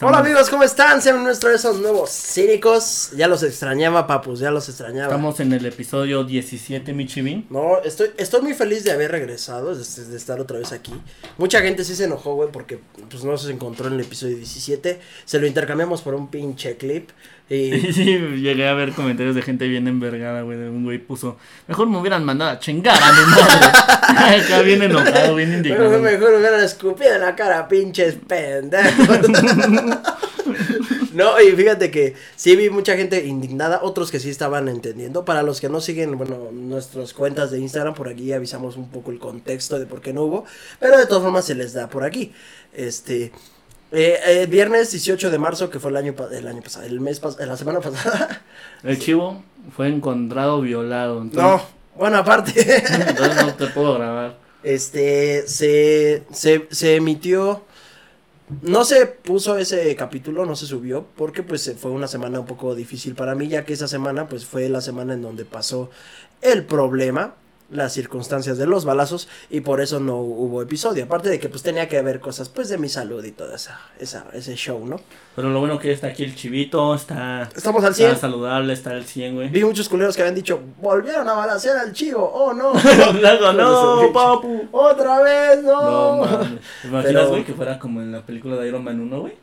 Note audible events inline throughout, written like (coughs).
Hola amigos, ¿cómo están? Sean nuestros esos nuevos cínicos. Ya los extrañaba, papus, ya los extrañaba. Estamos en el episodio 17, Michibin. No, estoy, estoy muy feliz de haber regresado, de, de estar otra vez aquí. Mucha gente sí se enojó, güey, porque pues no se encontró en el episodio 17. Se lo intercambiamos por un pinche clip. Y... (laughs) Sí, llegué a ver comentarios de gente bien envergada, güey. Un güey puso, mejor me hubieran mandado a chingar a mi madre. (laughs) Acá bien enojado, bien indignado. Mejor, mejor me hubieran escupido en la cara, pinches pendejos. (laughs) No, y fíjate que sí vi mucha gente indignada, otros que sí estaban entendiendo. Para los que no siguen, bueno, nuestras cuentas de Instagram, por aquí avisamos un poco el contexto de por qué no hubo. Pero de todas formas se les da por aquí. Este. Eh, eh, viernes 18 de marzo, que fue el año, el año pasado, el mes pas- la semana pasada. (laughs) El chivo fue encontrado violado. Entonces, No, bueno, aparte. (laughs) entonces no te puedo grabar. Este, se, se, se emitió, no se puso ese capítulo, no se subió, porque pues fue una semana un poco difícil para mí, ya que esa semana pues fue la semana en donde pasó el problema, las circunstancias de los balazos, y por eso no hubo episodio, aparte de que pues tenía que haber cosas pues de mi salud y todo esa, esa, ese show, ¿no? Pero lo bueno que está aquí el chivito, está, Estamos al está 100. saludable, está al 100, güey. Vi muchos culeros que habían dicho, volvieron a balasear al chivo, oh no. (laughs) Luego, no, papu. Otra vez, No, no. ¿Te imaginas, Pero- güey, que fuera como en la película de Iron Man 1, güey?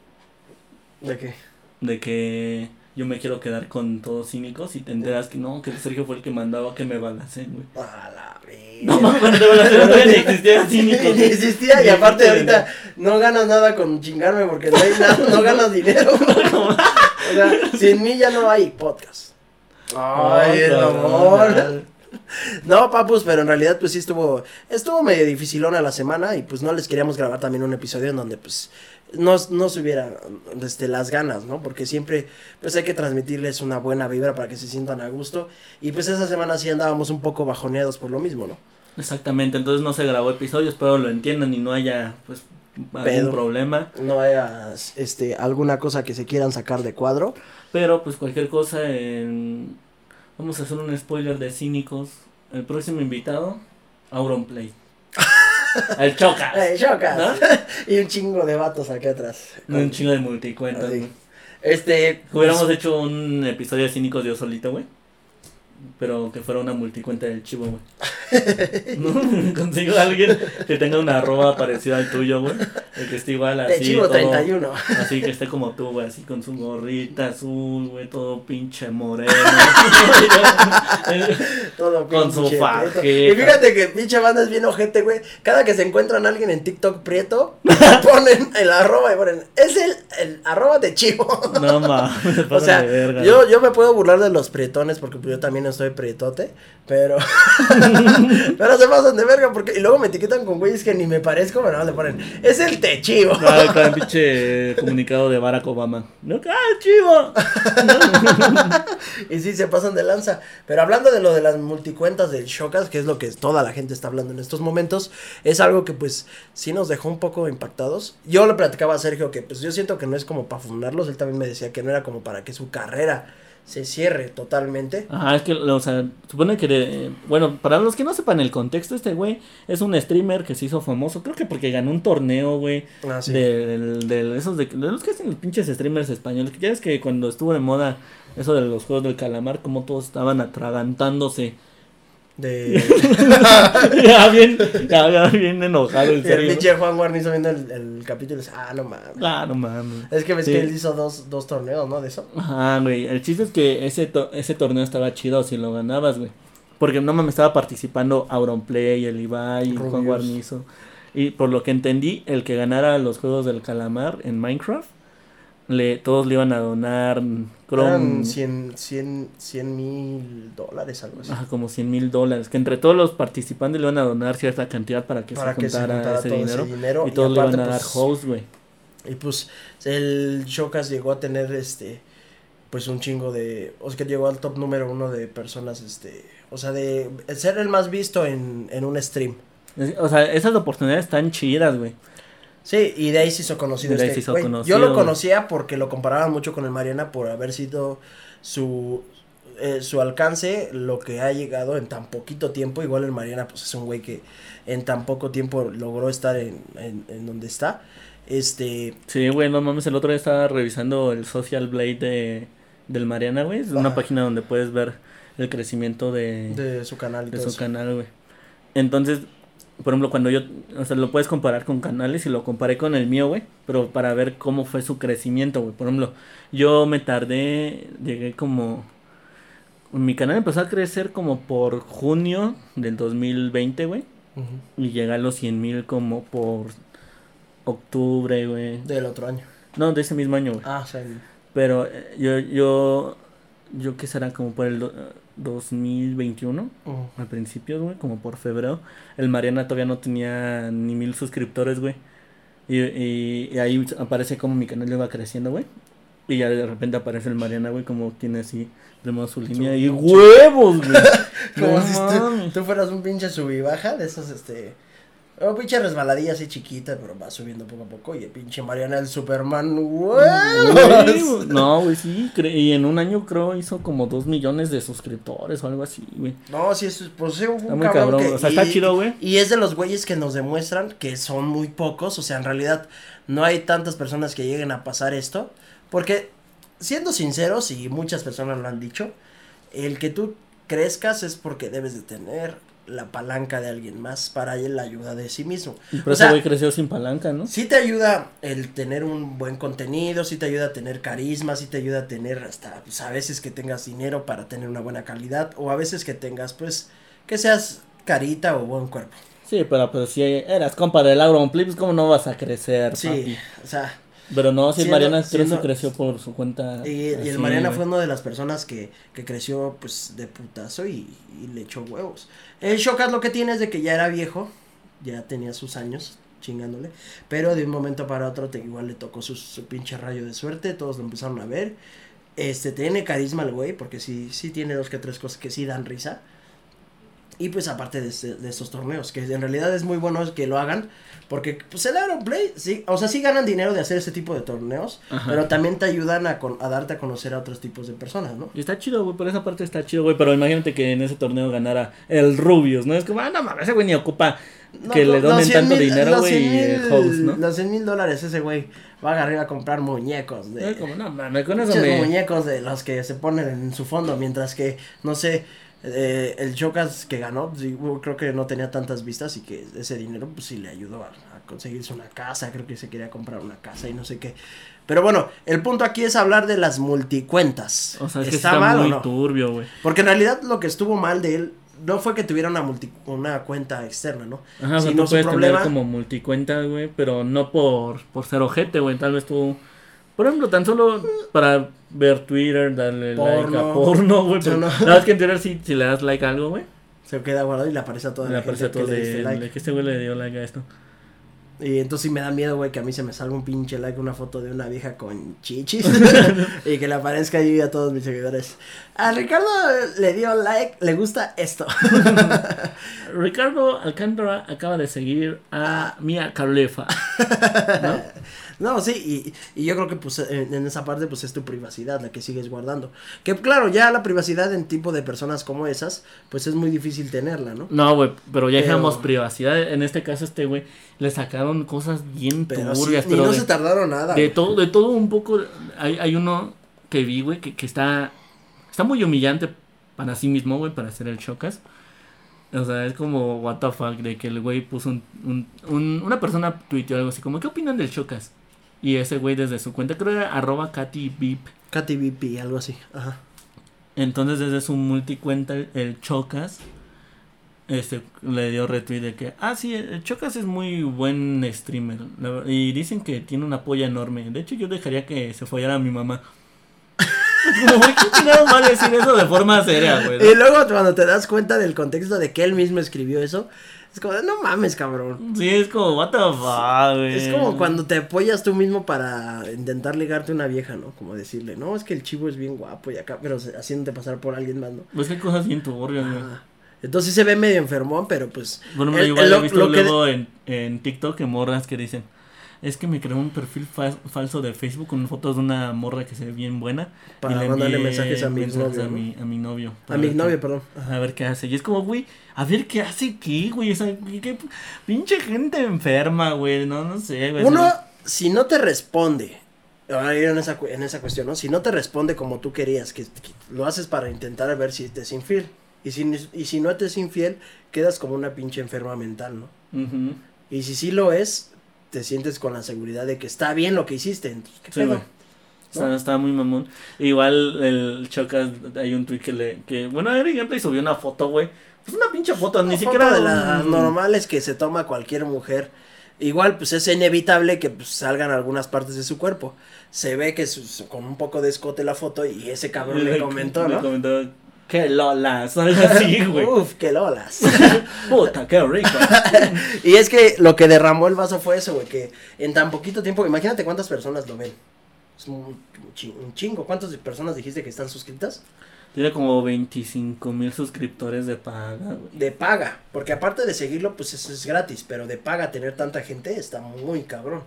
¿De qué? De que yo me quiero quedar con todos cínicos y te enteras que no, que Sergio fue el que mandaba que me balacen, güey. A la verga. No mames, cuando te balacen todavía ni existían cínicos. Ni existía (laughs) y aparte ahorita no ganas nada con chingarme porque no hay nada, no ganas dinero. (laughs) o sea, sin mí ya no hay podcast. Ay, el amor. No, papus, pero en realidad pues sí estuvo, estuvo medio dificilona la semana y pues no les queríamos grabar también un episodio en donde pues no, no se hubiera este, las ganas, ¿no? Porque siempre pues hay que transmitirles una buena vibra para que se sientan a gusto y pues esa semana sí andábamos un poco bajoneados por lo mismo, ¿no? Exactamente, entonces no se grabó episodio, espero lo entiendan y no haya, pues, algún problema. no haya este alguna cosa que se quieran sacar de cuadro. Pero, pues, cualquier cosa, en... vamos a hacer un spoiler de cínicos. El próximo invitado, Auronplay. El Choca. ¡Eh, chocas! ¿No? (laughs) y un chingo de vatos acá atrás. Un chingo de multicuentas. Este. Hubiéramos hecho un episodio de cínicos yo solito, güey. Pero que fuera una multicuenta del chivo, güey. (laughs) ¿No? (laughs) Consigo a alguien que tenga una arroba parecida al tuyo, güey. El que esté igual así. de chivo todo- 31. Así que esté como tú, güey, así con su gorrita azul, güey, todo pinche moreno. (laughs) Todo Con su pinche prieto. Y fíjate que pinche banda es bien ojete, güey. Cada que se encuentran a alguien en TikTok prieto, ponen el arroba y ponen. Es el, el arroba de chivo. no mames, O sea, verga. yo, yo me puedo burlar de los prietones porque yo también estoy prietote, pero (laughs) pero se pasan de verga porque y luego me etiquetan con güeyes que ni me parezco, pero no le ponen, es el techivo. Ah, está el pinche comunicado de Barack Obama. No, ¡ah, chivo! (laughs) y sí, se pasan de lanza. Pero hablando de lo de las multicuentas del Shocas, que es lo que toda la gente está hablando en estos momentos, es algo que pues sí nos dejó un poco impactados. Yo le platicaba a Sergio que pues yo siento que no es como para fundarlos, él también me decía que no era como para que su carrera se cierre totalmente. Ajá, es que, o sea, supone que, de- bueno, para los que no sepan el contexto, este güey es un streamer que se hizo famoso, creo que porque ganó un torneo, güey, Ah, sí. de, de esos de, de los que hacen los pinches streamers españoles, ya es que cuando estuvo de moda eso de los juegos del calamar, como todos estaban atragantándose. De... (laughs) ya bien, ya, ya bien enojado el Y el serio. pinche Juan Guarnizo viendo el, el capítulo y dice, ah, no mames. Ah, no mames. Es que ves Sí. que él hizo dos, dos torneos, ¿no? De eso. Ajá, güey. El chiste es que ese, to- ese torneo estaba chido si lo ganabas, güey. Porque no mames, estaba participando Auronplay, el Ibai, Juan Rubius. Guarnizo. Y por lo que entendí, el que ganara los juegos del calamar en Minecraft, le, todos le iban a donar, creo, Eran un- 100 100 100 mil dólares, algo así. ajá, como 100 mil dólares. Que entre todos los participantes le iban a donar cierta cantidad para que para se que se juntara, juntara ese, todo dinero, ese dinero. Y todos le aparte, iban a dar pues, host, güey. Y pues el Chocas llegó a tener este pues un chingo de o sea que llegó al top número uno de personas este o sea de ser el más visto en, en un stream O sea, esas oportunidades están chidas, güey. Sí y de ahí se hizo conocido este hizo conocido, yo lo conocía porque lo comparaban mucho con el Mariana por haber sido su eh, su alcance lo que ha llegado en tan poquito tiempo igual el Mariana pues es un güey que en tan poco tiempo logró estar en, en, en donde está Este. Sí, güey, no mames, el otro día estaba revisando el Social Blade de, del Mariana, güey. Es una página donde puedes ver el crecimiento de, De su canal y de todo su eso. canal, güey. Entonces, por ejemplo, cuando yo, o sea, lo puedes comparar con canales y lo comparé con el mío, güey, pero para ver cómo fue su crecimiento, güey. Por ejemplo, yo me tardé, llegué como, mi canal empezó a crecer como por junio del 2020, güey, Ujú. y llegué a los 100 mil como por octubre, güey. Del otro año. No, de ese mismo año, güey. Ah, el- Pero eh, yo, yo, yo que será como por el do- 2021 ujú. al principio, güey, como por febrero, el Mariana todavía no tenía ni mil suscriptores, güey. Y, y, y ahí aparece como mi canal iba creciendo, güey. Y ya de repente aparece el Mariana, güey, como tiene así, de su línea. Y huevos, güey. (laughs) Como No si tú, tú fueras un pinche sub y baja de esos, este. O pinche resbaladilla así chiquita, pero va subiendo poco a poco. Y el pinche Mariana el Superman, Güey. No, güey, sí. Y en un año creo hizo como dos millones de suscriptores o algo así, güey. No, sí, es, pues sí, un Está muy cabrón cabrón. que- O sea, está chido, güey. Y es de los güeyes que nos demuestran que son muy pocos, o sea, en realidad no hay tantas personas que lleguen a pasar esto, porque siendo sinceros, y muchas personas lo han dicho, el que tú crezcas es porque debes de tener la palanca de alguien más para la ayuda de sí mismo. Y por O eso, sea, güey, creció sin palanca, ¿no? Sí te ayuda el tener un buen contenido, sí te ayuda a tener carisma, sí te ayuda a tener hasta, pues a veces que tengas dinero para tener una buena calidad, o a veces que tengas, pues, que seas carita o buen cuerpo. Sí, pero, pero si eras compa del Auronplay, pues cómo no vas a crecer, Sí, papi? o sea, Pero no, si el Mariana creció, siendo- creció por su cuenta. y, y el Mariana güey. fue una de las personas que, que creció, pues, de putazo y, y le echó huevos. El Shokas lo que tiene es de que ya era viejo, ya tenía sus años chingándole, pero de un momento para otro te, igual le tocó su, su pinche rayo de suerte, todos lo empezaron a ver. Este, tiene carisma el güey, porque sí, sí tiene dos que tres cosas que sí dan risa. Y pues aparte de, este- de estos torneos, que en realidad es muy bueno que lo hagan, porque pues el Play, sí, o sea, sí ganan dinero de hacer este tipo de torneos, Ajá. pero también te ayudan a, con- a darte a conocer a otros tipos de personas, ¿no? Y está chido, güey, por esa parte está chido, güey. Pero imagínate que en ese torneo ganara el Rubius, ¿no? Es como, ah, no mames, ese güey ni ocupa que No, le donen los 100 tanto mil- dinero, güey, 100 y el mil- host, ¿no? Los 100 mil dólares ese güey va a arriba a comprar muñecos de... Como, no mames, con eso me. muñecos de los que se ponen en su fondo, mientras que, no sé, eh, el Chocas que ganó, sí, creo que no tenía tantas vistas y que ese dinero pues sí le ayudó a, a conseguirse una casa, creo que se quería comprar una casa y no sé qué. Pero bueno, el punto aquí es hablar de las multicuentas. O sea, es que ¿Está está mal o no? turbio, güey. Porque en realidad lo que estuvo mal de él no fue que tuviera una multi, una cuenta externa, ¿no? Ajá, o sea, Sino tú puedes problema- tener como multicuenta, güey, pero no por, por ser ojete, güey. Tal vez tú, por ejemplo, tan solo para ver Twitter, darle like a Porno. porno, güey. no. Verdad es que en Twitter si, si le das like a algo, güey, Se queda guardado y le aparece a toda le la aparece gente todo que le de, like. que este güey le dio like a esto. Y entonces sí me da miedo, güey, que a mí se me salga un pinche like, una foto de una vieja con chichis. (laughs) y que le aparezca ahí a todos mis seguidores. A Ricardo le dio like, le gusta esto. (laughs) Ricardo Alcántara acaba de seguir a Mia Khalifa. ¿No? (laughs) No, sí, y, y yo creo que pues en, en esa parte pues es tu privacidad la que sigues guardando. Que claro, ya la privacidad en tipo de personas como esas, pues es muy difícil tenerla, ¿no? No, güey, pero ya Pero- dejamos privacidad. En este caso, este güey le sacaron cosas bien Pero turbias. pero no de- se tardaron nada. De todo, de todo un poco. Hay, hay uno que vi, güey, que, que está. Está muy humillante para sí mismo, güey, para hacer el chocas. O sea, es como, what the fuck, de que el güey puso un, un, un- Una persona tuiteó algo así como, ¿qué opinan del chocas? Y ese güey desde su cuenta, creo que era arroba Katy Beep. Katy BP, algo así. Ajá. Entonces desde su multicuenta, el, el chocas. Este, le dio retweet de que, ah, sí, el Chocas es muy buen streamer. y dicen que tiene una polla enorme. De hecho, yo dejaría que se follara a mi mamá. Como, (laughs) güey, ¿qué chingados va a decir eso de forma seria, güey? Y luego cuando te das cuenta del contexto de que él mismo escribió eso, es como, no mames, cabrón. Sí, es como, what the fuck, güey. Es como cuando te apoyas tú mismo para intentar ligarte a una vieja, ¿no? Como decirle, no, es que el chivo es bien guapo y acá, pero haciéndote pasar por alguien más, ¿no? Pues qué cosas bien turbias, güey. Ah, Entonces se ve medio enfermón, pero pues. Bueno, el- igual el- he lo- visto lo que- luego en, en TikTok en morras que dicen, es que me creó un perfil fa- falso de Facebook con fotos de una morra que se ve bien buena. Para y le mandarle mensajes a mi mensajes novio, a, ¿no? mi, a mi novio. A mi perdón. A ver qué hace. Y es como, güey, a ver qué hace qué, güey. O sea, qué, qué pinche gente enferma, güey. No, no sé, güey. Uno, si no te responde, en esa, en esa cuestión, ¿no? Si no te responde como tú querías, que, que lo haces para intentar ver si te es infiel. Y si, y si no te es infiel, quedas como una pinche enferma mental, ¿no? Y si sí lo es, te sientes con la seguridad de que está bien lo que hiciste. Entonces, ¿qué Sí, pedo? está muy mamón. Igual el Chocas, hay un tweet que le. Que, bueno, Eric Gameplay subió una foto, güey. Pues una pinche foto, ni Una siquiera. foto de las un- normales que se toma cualquier mujer. Igual, pues es inevitable que pues, salgan algunas partes de su cuerpo. Se ve que su- con un poco de escote la foto y ese cabrón (laughs) le comentó, Le ¿no? comentó. Qué lolas, algo así, (laughs) güey. Uf, qué lolas. (laughs) Puta, qué rico. (laughs) y es que lo que derramó el vaso fue eso, güey, que en tan poquito tiempo, imagínate cuántas personas lo ven. Es un, chi- un chingo. ¿Cuántas personas dijiste que están suscritas? Tiene como 25 mil suscriptores de paga, güey. De paga, porque aparte de seguirlo, pues eso es gratis, pero de paga tener tanta gente está muy cabrón.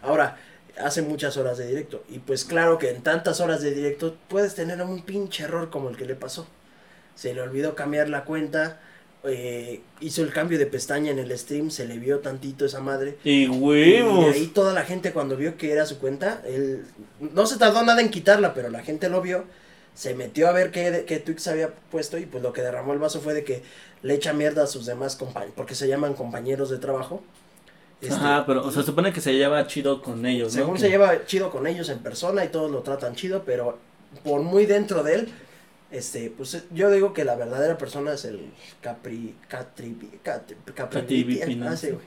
Ahora, hace muchas horas de directo, y pues claro que en tantas horas de directo puedes tener un pinche error como el que le pasó. Se le olvidó cambiar la cuenta, eh, hizo el cambio de pestaña en el stream, se le vio tantito esa madre. Y Y huevos. ahí toda la gente cuando vio que era su cuenta, él no se tardó nada en quitarla, pero la gente lo vio, se metió a ver qué, qué tweets había puesto y pues lo que derramó el vaso fue de que le echa mierda a sus demás compañeros, porque se llaman compañeros de trabajo. Este, Ajá, pero o sea, y se supone que se lleva chido con ellos, según se lleva chido con ellos en persona y todos lo tratan chido, pero por muy dentro de él, este, pues yo digo que la verdadera persona es el Capri, Catri, Catri, ¿no? ah, sí, güey.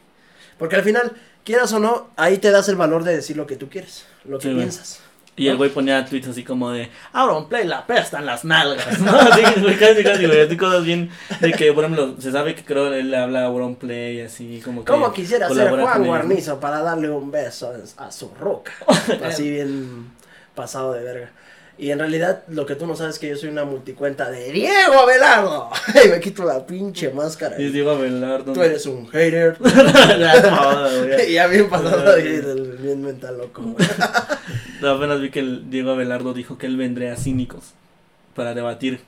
Porque al final, quieras o no, ahí te das el valor de decir lo que tú quieres, lo que Sí, güey. piensas. Y el güey ponía tweets así como de Auronplay la pesta en las nalgas, ¿no? (laughs) Así, güey, casi, casi, güey, así cosas bien de que, por ejemplo, se sabe que creo él le habla a Auronplay así como que ¿Cómo quisiera ser Juan. Guarnizo para darle un beso a su roca? (laughs) Así bien pasado de verga. Y en realidad lo que tú no sabes es que yo soy una multicuenta de Diego Abelardo. (laughs) y me quito la pinche máscara. Y Diego Abelardo. Tú eres un hater. (laughs) (laughs) Y ya bien pasado bien mental loco. No, apenas vi que el Diego Abelardo dijo que él vendría a cínicos para debatir.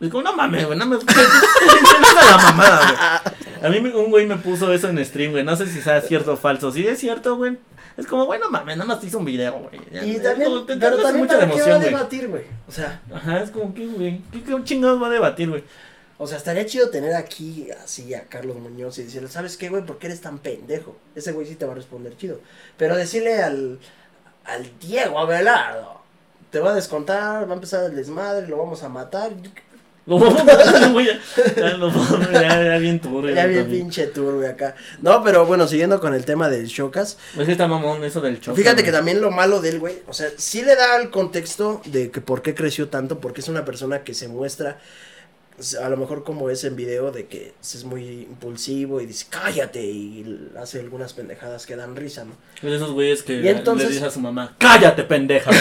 Es como, no mames, güey, no me. la mamada, güey. A mí un güey me puso eso en stream, güey. No sé si sea cierto o falso. Si es cierto, güey. Es como, güey, no mames, nada más te hizo un video, güey. Y también, te- te pero hace también para qué va a emoción, debatir, güey. O sea, Ajá, es como que, güey. ¿Qué, qué chingados va a debatir, güey? o sea, estaría chido tener aquí así a Carlos Muñoz y decirle, ¿sabes qué, güey? ¿Por qué eres tan pendejo? Ese güey sí te va a responder chido. Pero decirle al, al Diego Abelardo, te va a descontar, va a empezar el desmadre, lo vamos a matar. Güey, ya, bien turbio. Ya bien también. pinche turbio acá. No, pero bueno, siguiendo con el tema del Chocas. Es que está mamón eso del choque. Fíjate que también lo malo de él, güey, o sea, sí le da el contexto de que por qué creció tanto, porque es una persona que se muestra, a lo mejor como es en video, de que es muy impulsivo y dice, cállate, y hace algunas pendejadas que dan risa, ¿no? Es de esos güeyes que Y entonces- le dice a su mamá, cállate, pendeja. (laughs)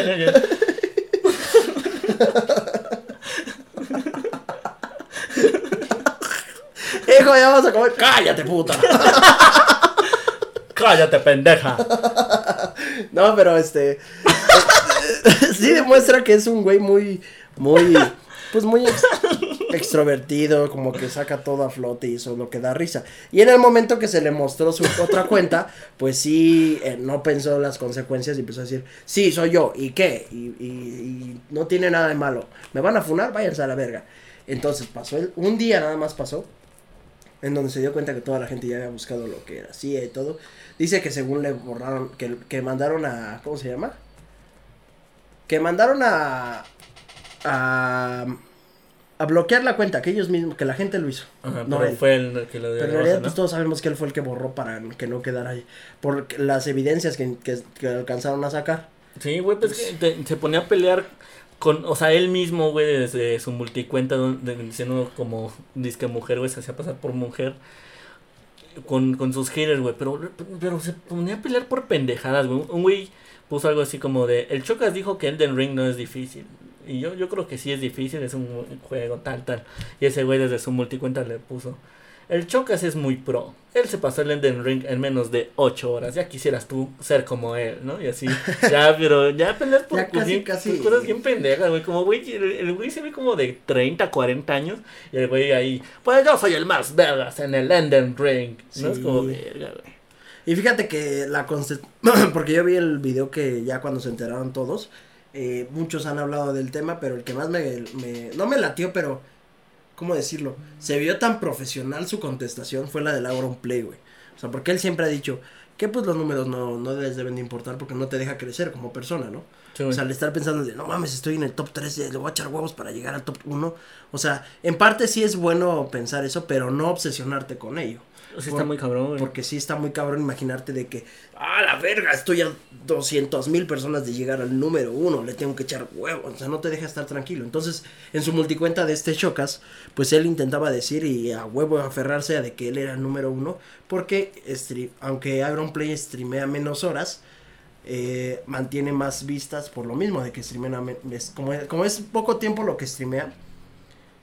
(laughs) Hijo, ya vamos a comer, cállate, puta. cállate, pendeja. No, pero este. (laughs) sí demuestra que es un güey muy. Muy. Pues muy extrovertido, como que saca todo a flote y eso es lo que da risa. Y en el momento que se le mostró su otra cuenta, pues sí, eh, no pensó las consecuencias y empezó a decir, sí, soy yo, ¿y qué? Y, no tiene nada de malo. ¿Me van a funar? Váyanse a la verga. Entonces pasó, el, un día nada más pasó, en donde se dio cuenta que toda la gente ya había buscado lo que era CIA y todo. Dice que según le borraron, que, que mandaron a, ¿cómo se llama? Que mandaron a, a, a bloquear la cuenta, que ellos mismos, que la gente lo hizo. Ajá, no pero él. fue el que lo dio Pero en realidad pues todos sabemos que él fue el que borró para que no quedara ahí. Por las evidencias que, que, que alcanzaron a sacar. Sí, güey, pues que te- se ponía a pelear con, o sea, él mismo, güey, desde su multicuenta, donde, diciendo como disque mujer, güey, se hacía pasar por mujer. Con, con sus haters, güey, pero, pero se ponía a pelear por pendejadas, güey. Un güey puso algo así como de, el Chocas dijo que Elden Ring no es difícil. Y yo, yo creo que sí es difícil, es un juego tal, tal. Y ese güey desde su multicuenta le puso. El Chocas es muy pro. Él se pasó el Elden Ring en menos de 8 horas. Ya quisieras tú ser como él, ¿no? Y así. (laughs) Ya, pero ya peleas por, Ya casi, bien- casi. cosas bien pendejas, güey. Como, güey, el, el güey se ve como de 30, 40 años. Y el güey ahí, pues yo soy el más vergas en el Elden Ring. ¿No? Es Sí. como verga, güey. Y fíjate que la (clears throat) porque yo vi el video que ya cuando se enteraron todos, eh, muchos han hablado del tema, pero el que más me, me- no me latió, pero, ¿cómo decirlo? Se vio tan profesional su contestación, fue la del Auron Play, güey. O sea, porque él siempre ha dicho que pues los números no, no les deben de importar porque no te deja crecer como persona, ¿no? Sí, O sea, al estar pensando de, no mames, estoy en el top 3, le voy a echar huevos para llegar al top 1. O sea, en parte sí es bueno pensar eso, pero no obsesionarte con ello. Por- muy cabrón. Porque sí está muy cabrón imaginarte de que, ah, la verga, estoy a 200 mil personas de llegar al número uno, le tengo que echar huevos, o sea, no te deja estar tranquilo. Entonces, en su multicuenta de este Chocas, pues él intentaba decir y a huevo aferrarse a de que él era el número uno, porque aunque Iron Play streamea menos horas, eh, mantiene más vistas por lo mismo de que streamea, como, es, como es poco tiempo lo que streamea,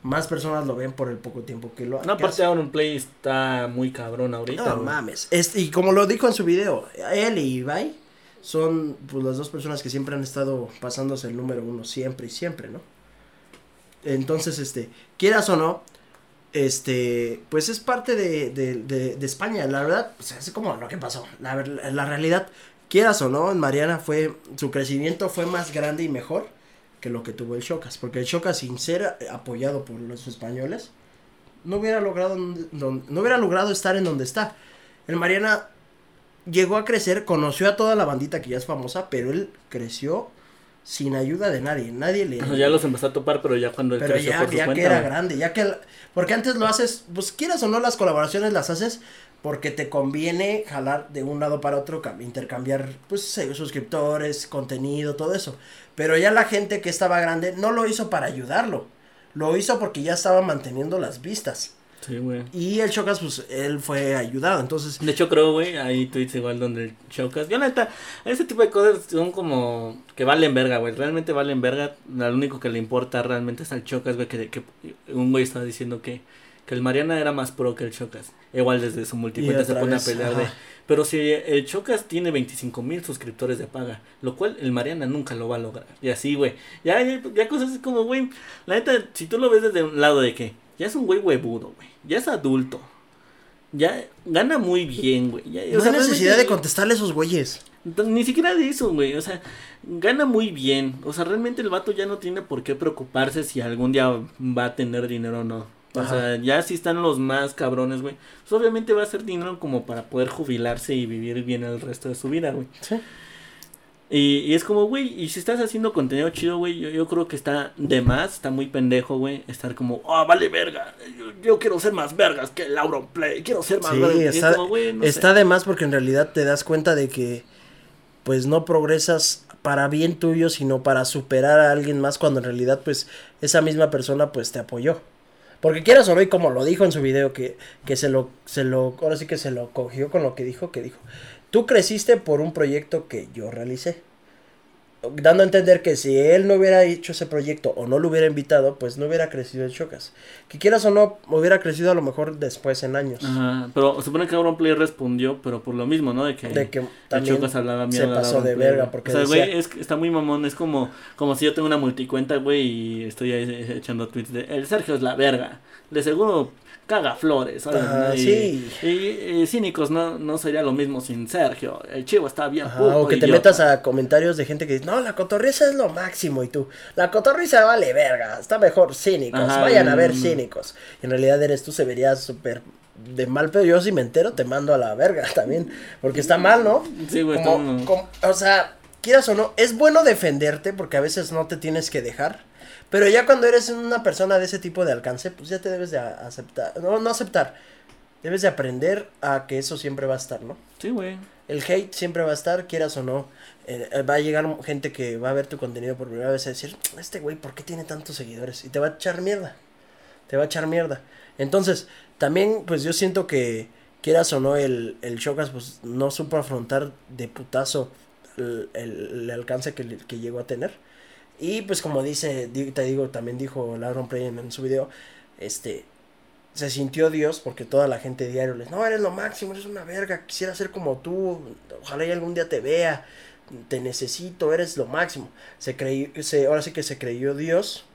más personas lo ven por el poco tiempo que lo No, aparte. Auron Play está muy cabrón ahorita, No güey. mames. Este, y como lo dijo en su video, él y Ibai son pues las dos personas que siempre han estado pasándose el número uno, siempre y siempre, ¿no? Entonces, este, quieras o no, este, pues es parte de, de, de, de España. La verdad, pues es como lo que pasó. La, la realidad, quieras o no, en Mariana fue, su crecimiento fue más grande y mejor que lo que tuvo el Chocas. Porque el Chocas, sin ser apoyado por los españoles, no hubiera logrado, don- no hubiera logrado estar en donde está. El Mariana llegó a crecer, conoció a toda la bandita que ya es famosa, pero él creció sin ayuda de nadie. Nadie le... Ya los empezó a topar, pero ya cuando él Pero creció ya, por su ya cuenta. que era grande, ya que... el- porque antes lo haces, pues quieras o no, las colaboraciones las haces porque te conviene jalar de un lado para otro, cam- intercambiar, pues, eh, suscriptores, contenido, todo eso. Pero ya la gente que estaba grande no lo hizo para ayudarlo. Lo hizo porque ya estaba manteniendo las vistas. Sí, güey. Y el Chocas, pues, él fue ayudado. Entonces, De hecho, creo, güey, hay tweets igual donde el chocas. Yo, neta, ese tipo de cosas son como que valen verga, güey. Realmente valen verga. Lo único que le importa realmente es al chocas, güey. Que, que un güey estaba diciendo que, que el Mariana era más pro que el chocas. Igual desde su multicuenta se pone a pelear de. Pero si el chocas tiene 25 mil suscriptores de paga, lo cual el Mariana nunca lo va a lograr. Y así, güey. Ya, ya, ya cosas así como, güey. La neta, si tú lo ves desde un lado de que ya es un güey huevudo, güey. Ya es adulto. Ya gana muy bien, güey. Ya- no o sea, hay necesidad de contestarle a esos güeyes. Ni siquiera de eso, güey. O sea, gana muy bien. O sea, realmente el vato ya no tiene por qué preocuparse si algún día va a tener dinero o no. O sea, ya si están los más cabrones, güey. Pues obviamente va a ser dinero como para poder jubilarse y vivir bien el resto de su vida, güey. Sí. Y, y es como, güey, y si estás haciendo contenido chido, güey, yo, yo creo que está de más, está muy pendejo, güey, estar como, ah, vale verga, yo, yo quiero ser más vergas que el Play, quiero ser más Sí, verga. Y es está, como, güey, no sé. está de más porque en realidad te das cuenta de que pues no progresas para bien tuyo, sino para superar a alguien más cuando en realidad pues esa misma persona pues te apoyó. Porque quieras o y como lo dijo en su video, que, que se lo, se lo, ahora sí que se lo cogió con lo que dijo, que dijo, tú creciste por un proyecto que yo realicé. Dando a entender que si él no hubiera hecho ese proyecto o no lo hubiera invitado, pues no hubiera crecido el Chocas. Que quieras o no, hubiera crecido a lo mejor después en años. Ajá, pero supone que Play respondió, pero por lo mismo, ¿no? De que, De que el también Chocas hablaba se mierda de pasó de verga porque O sea, güey, es está muy mamón, es como, como si yo tengo una multicuenta, güey, y estoy ahí echando tweets de, el Sergio es la verga, de seguro caga flores, y, sí. y, y cínicos no, no sería lo mismo sin Sergio, el chivo está bien Ajá, puto, o que te idiota. metas a comentarios de gente que dice, no, la cotorriza es lo máximo y tú, la cotorriza vale verga, está mejor cínicos, Ajá, vayan a no, ver cínicos. En realidad eres tú, se vería súper de mal, pero yo si me entero te mando a la verga (laughs) también, porque está mal, ¿no? Sí, güey, como- o sea, quieras o no, es bueno defenderte porque a veces no te tienes que dejar. Pero ya cuando eres una persona de ese tipo de alcance, pues ya te debes de aceptar, no, no aceptar, debes de aprender a que eso siempre va a estar, ¿no? Sí, güey. El hate siempre va a estar, quieras o no. Eh, eh, va a llegar gente que va a ver tu contenido por primera vez a decir, este güey, ¿por qué tiene tantos seguidores? Y te va a echar mierda. Te va a echar mierda. Entonces, también, pues yo siento que, quieras o no, el, el Chocas, pues no supo afrontar de putazo el, el- el alcance que, que llegó a tener. Y pues como dice, di- te digo, también dijo Lauron Play en, su video, este, se sintió Dios porque toda la gente diario les, no, eres lo máximo, eres una verga, quisiera ser como tú, ojalá y algún día te vea, te necesito, eres lo máximo. Se creyó, se, ahora sí que se creyó Dios,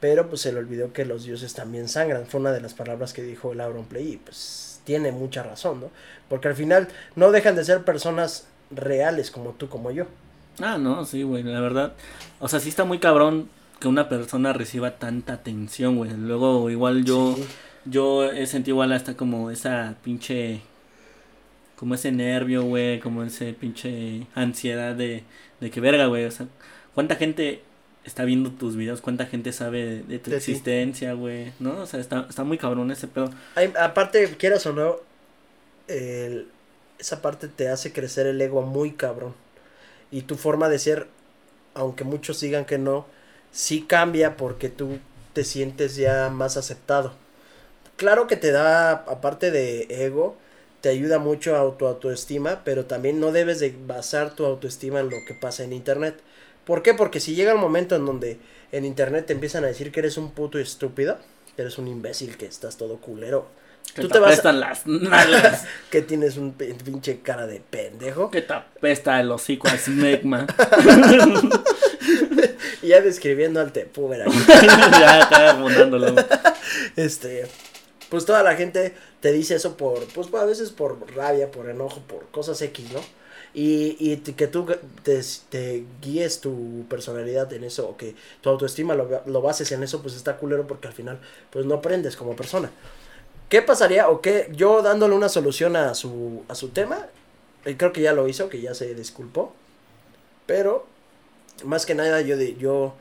pero pues se le olvidó que los dioses también sangran. Fue una de las palabras que dijo el Play y pues tiene mucha razón, ¿no? Porque al final no dejan de ser personas reales como tú, como yo. Ah, no, sí, güey, la verdad. O sea, sí está muy cabrón que una persona reciba tanta atención, güey. Luego igual yo yo he sentido igual hasta como esa pinche como ese nervio, güey, como ese pinche ansiedad de, de que verga, güey, o sea, cuánta gente está viendo tus videos, cuánta gente sabe de, tu existencia, güey, ¿no? O sea, está, está muy cabrón ese pedo. aparte, quieras o no, esa parte te hace crecer el ego muy cabrón. Y tu forma de ser, aunque muchos digan que no, sí cambia porque tú te sientes ya más aceptado claro que te da, aparte de ego, te ayuda mucho a tu autoestima, pero también no debes de basar tu autoestima en lo que pasa en internet. ¿Por qué? Porque si llega el momento en donde en internet te empiezan a decir que eres un puto estúpido, que eres un imbécil, que estás todo culero. Que tú te, vas a... las nalgas. (laughs) que tienes un pinche cara de pendejo. Que te apesta el hocico a smegma. (laughs) ya describiendo al tepúber (laughs) ya está montándolo. Este pues toda la gente te dice eso por, pues a veces por rabia, por enojo, por cosas X, ¿no? Y, y que tú te, guíes tu personalidad en eso, o que tu autoestima lo, lo bases en eso, pues está culero porque al final, pues no aprendes como persona. ¿Qué pasaría o qué? Yo dándole una solución a su, a su tema, y creo que ya lo hizo, que ya se disculpó, pero más que nada yo, yo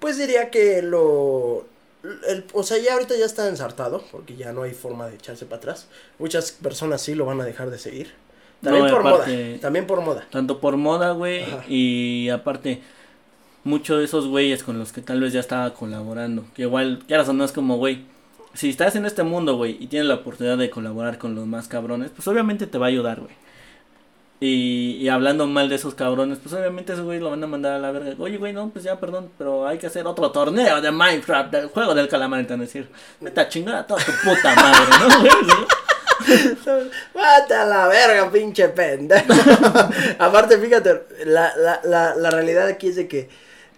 pues diría que lo, el, o sea, ya ahorita ya está ensartado, porque ya no hay forma de echarse para atrás. Muchas personas sí lo van a dejar de seguir. También por moda. También por moda. Tanto por moda, güey. Y aparte, muchos de esos güeyes con los que tal vez ya estaba colaborando. Que igual, ya no es como, güey. Si estás en este mundo, güey, y tienes la oportunidad de colaborar con los más cabrones, pues obviamente te va a ayudar, güey. Y, y, hablando mal de esos cabrones, pues obviamente esos güey lo van a mandar a la verga. Oye, güey, no, pues ya, perdón, pero hay que hacer otro torneo de Minecraft, del juego del calamar. A decir, vete a chingar a toda tu puta madre, ¿no? (laughs) Vete a la verga, pinche pendejo. (laughs) Aparte, fíjate, la, la, la, la realidad aquí es de que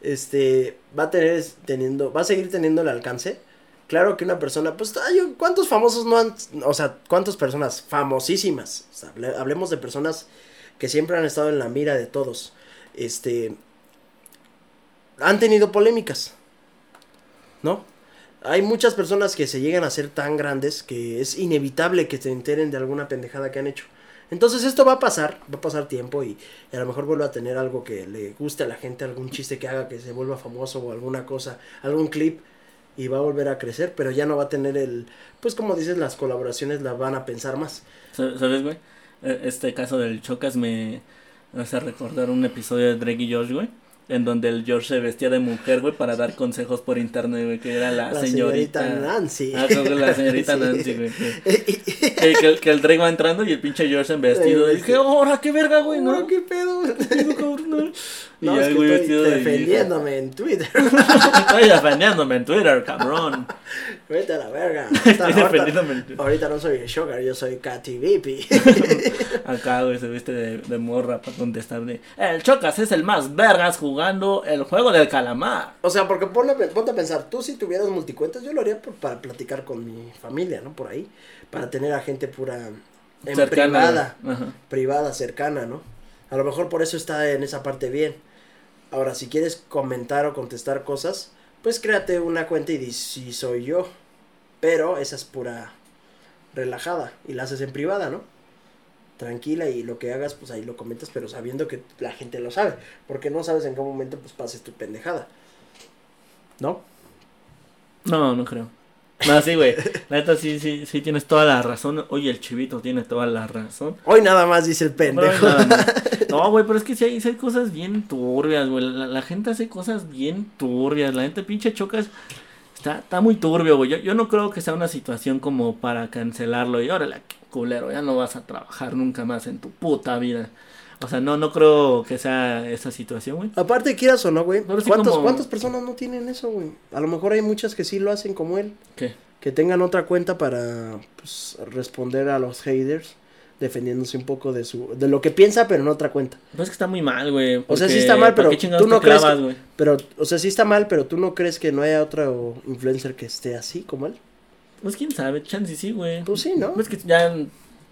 este va a tener teniendo, va a seguir teniendo el alcance. Claro que una persona, pues, ¿cuántos famosos no han, o sea, cuántas personas famosísimas? hablemos de personas que siempre han estado en la mira de todos, este, han tenido polémicas, ¿no? Hay muchas personas que se llegan a ser tan grandes que es inevitable que se enteren de alguna pendejada que han hecho. Entonces esto va a pasar, va a pasar tiempo y, a lo mejor vuelva a tener algo que le guste a la gente, algún chiste que haga que se vuelva famoso o alguna cosa, algún clip y va a volver a crecer, pero ya no va a tener el, pues como dices, las colaboraciones la van a pensar más. ¿Sabes, güey? E, este caso del Chocas me hace recordar un episodio de Drake y Josh, güey. En donde el George se vestía de mujer, güey, para dar consejos por internet, güey, que era la, señorita... Nancy. Ah, creo que la señorita (laughs) Nancy, güey. Que, (laughs) que, el Drake va entrando y el pinche George en vestido. Y dije, ahora qué verga, güey, ¿no? qué pedo. (laughs) Y no, es que estoy defendiéndome en Twitter. estoy defendiéndome en Twitter, cabrón. Vete a la verga. Estoy defendiéndome en Twitter. Ahorita no soy el Sugar, yo soy Katy Vipi. Acá, güey, se viste de, de morra para contestarle. El Chocas es el más vergas jugando el juego del calamar. O sea, porque ponle, ponte a pensar, tú si tuvieras multicuentas, yo lo haría para platicar con mi familia, ¿no? Por ahí. Para tener a gente pura en privada. Privada, cercana, ¿no? A lo mejor por eso está en esa parte bien. Ahora, si quieres comentar o contestar cosas, pues créate una cuenta y di si soy yo. Pero esa es pura relajada y la haces en privada, ¿no? Tranquila y lo que hagas, pues ahí lo comentas, pero sabiendo que la gente lo sabe. Porque no sabes en qué momento pues pases tu pendejada. ¿No? No, no creo. No, sí, güey. La neta, sí, sí, sí, tienes toda la razón. Oye, el chivito tiene toda la razón. Hoy nada más dice el pendejo. (laughs) No, güey, pero es que sí hay, hay cosas bien turbias, güey. La, gente hace cosas bien turbias. La gente pinche chocas. Está, está muy turbio, güey. Yo, yo no creo que sea una situación como para cancelarlo. Y órale, culero, ya no vas a trabajar nunca más en tu puta vida. O sea, no, no creo que sea esa situación, güey. Aparte, quieras o no, güey. ¿Cuántas personas no tienen eso, güey? A lo mejor hay muchas que sí lo hacen como él. ¿Qué? que tengan otra cuenta para pues, responder a los haters defendiéndose un poco de su de lo que piensa pero en otra cuenta. No es que está muy mal, güey. O sea, sí está mal, ¿para pero tú no crees clavas, que-? Pero o sea, sí está mal, pero tú no crees que no haya otro influencer que esté así como él? Pues quién sabe, chance sí, güey. Pues sí, ¿no? Es que ya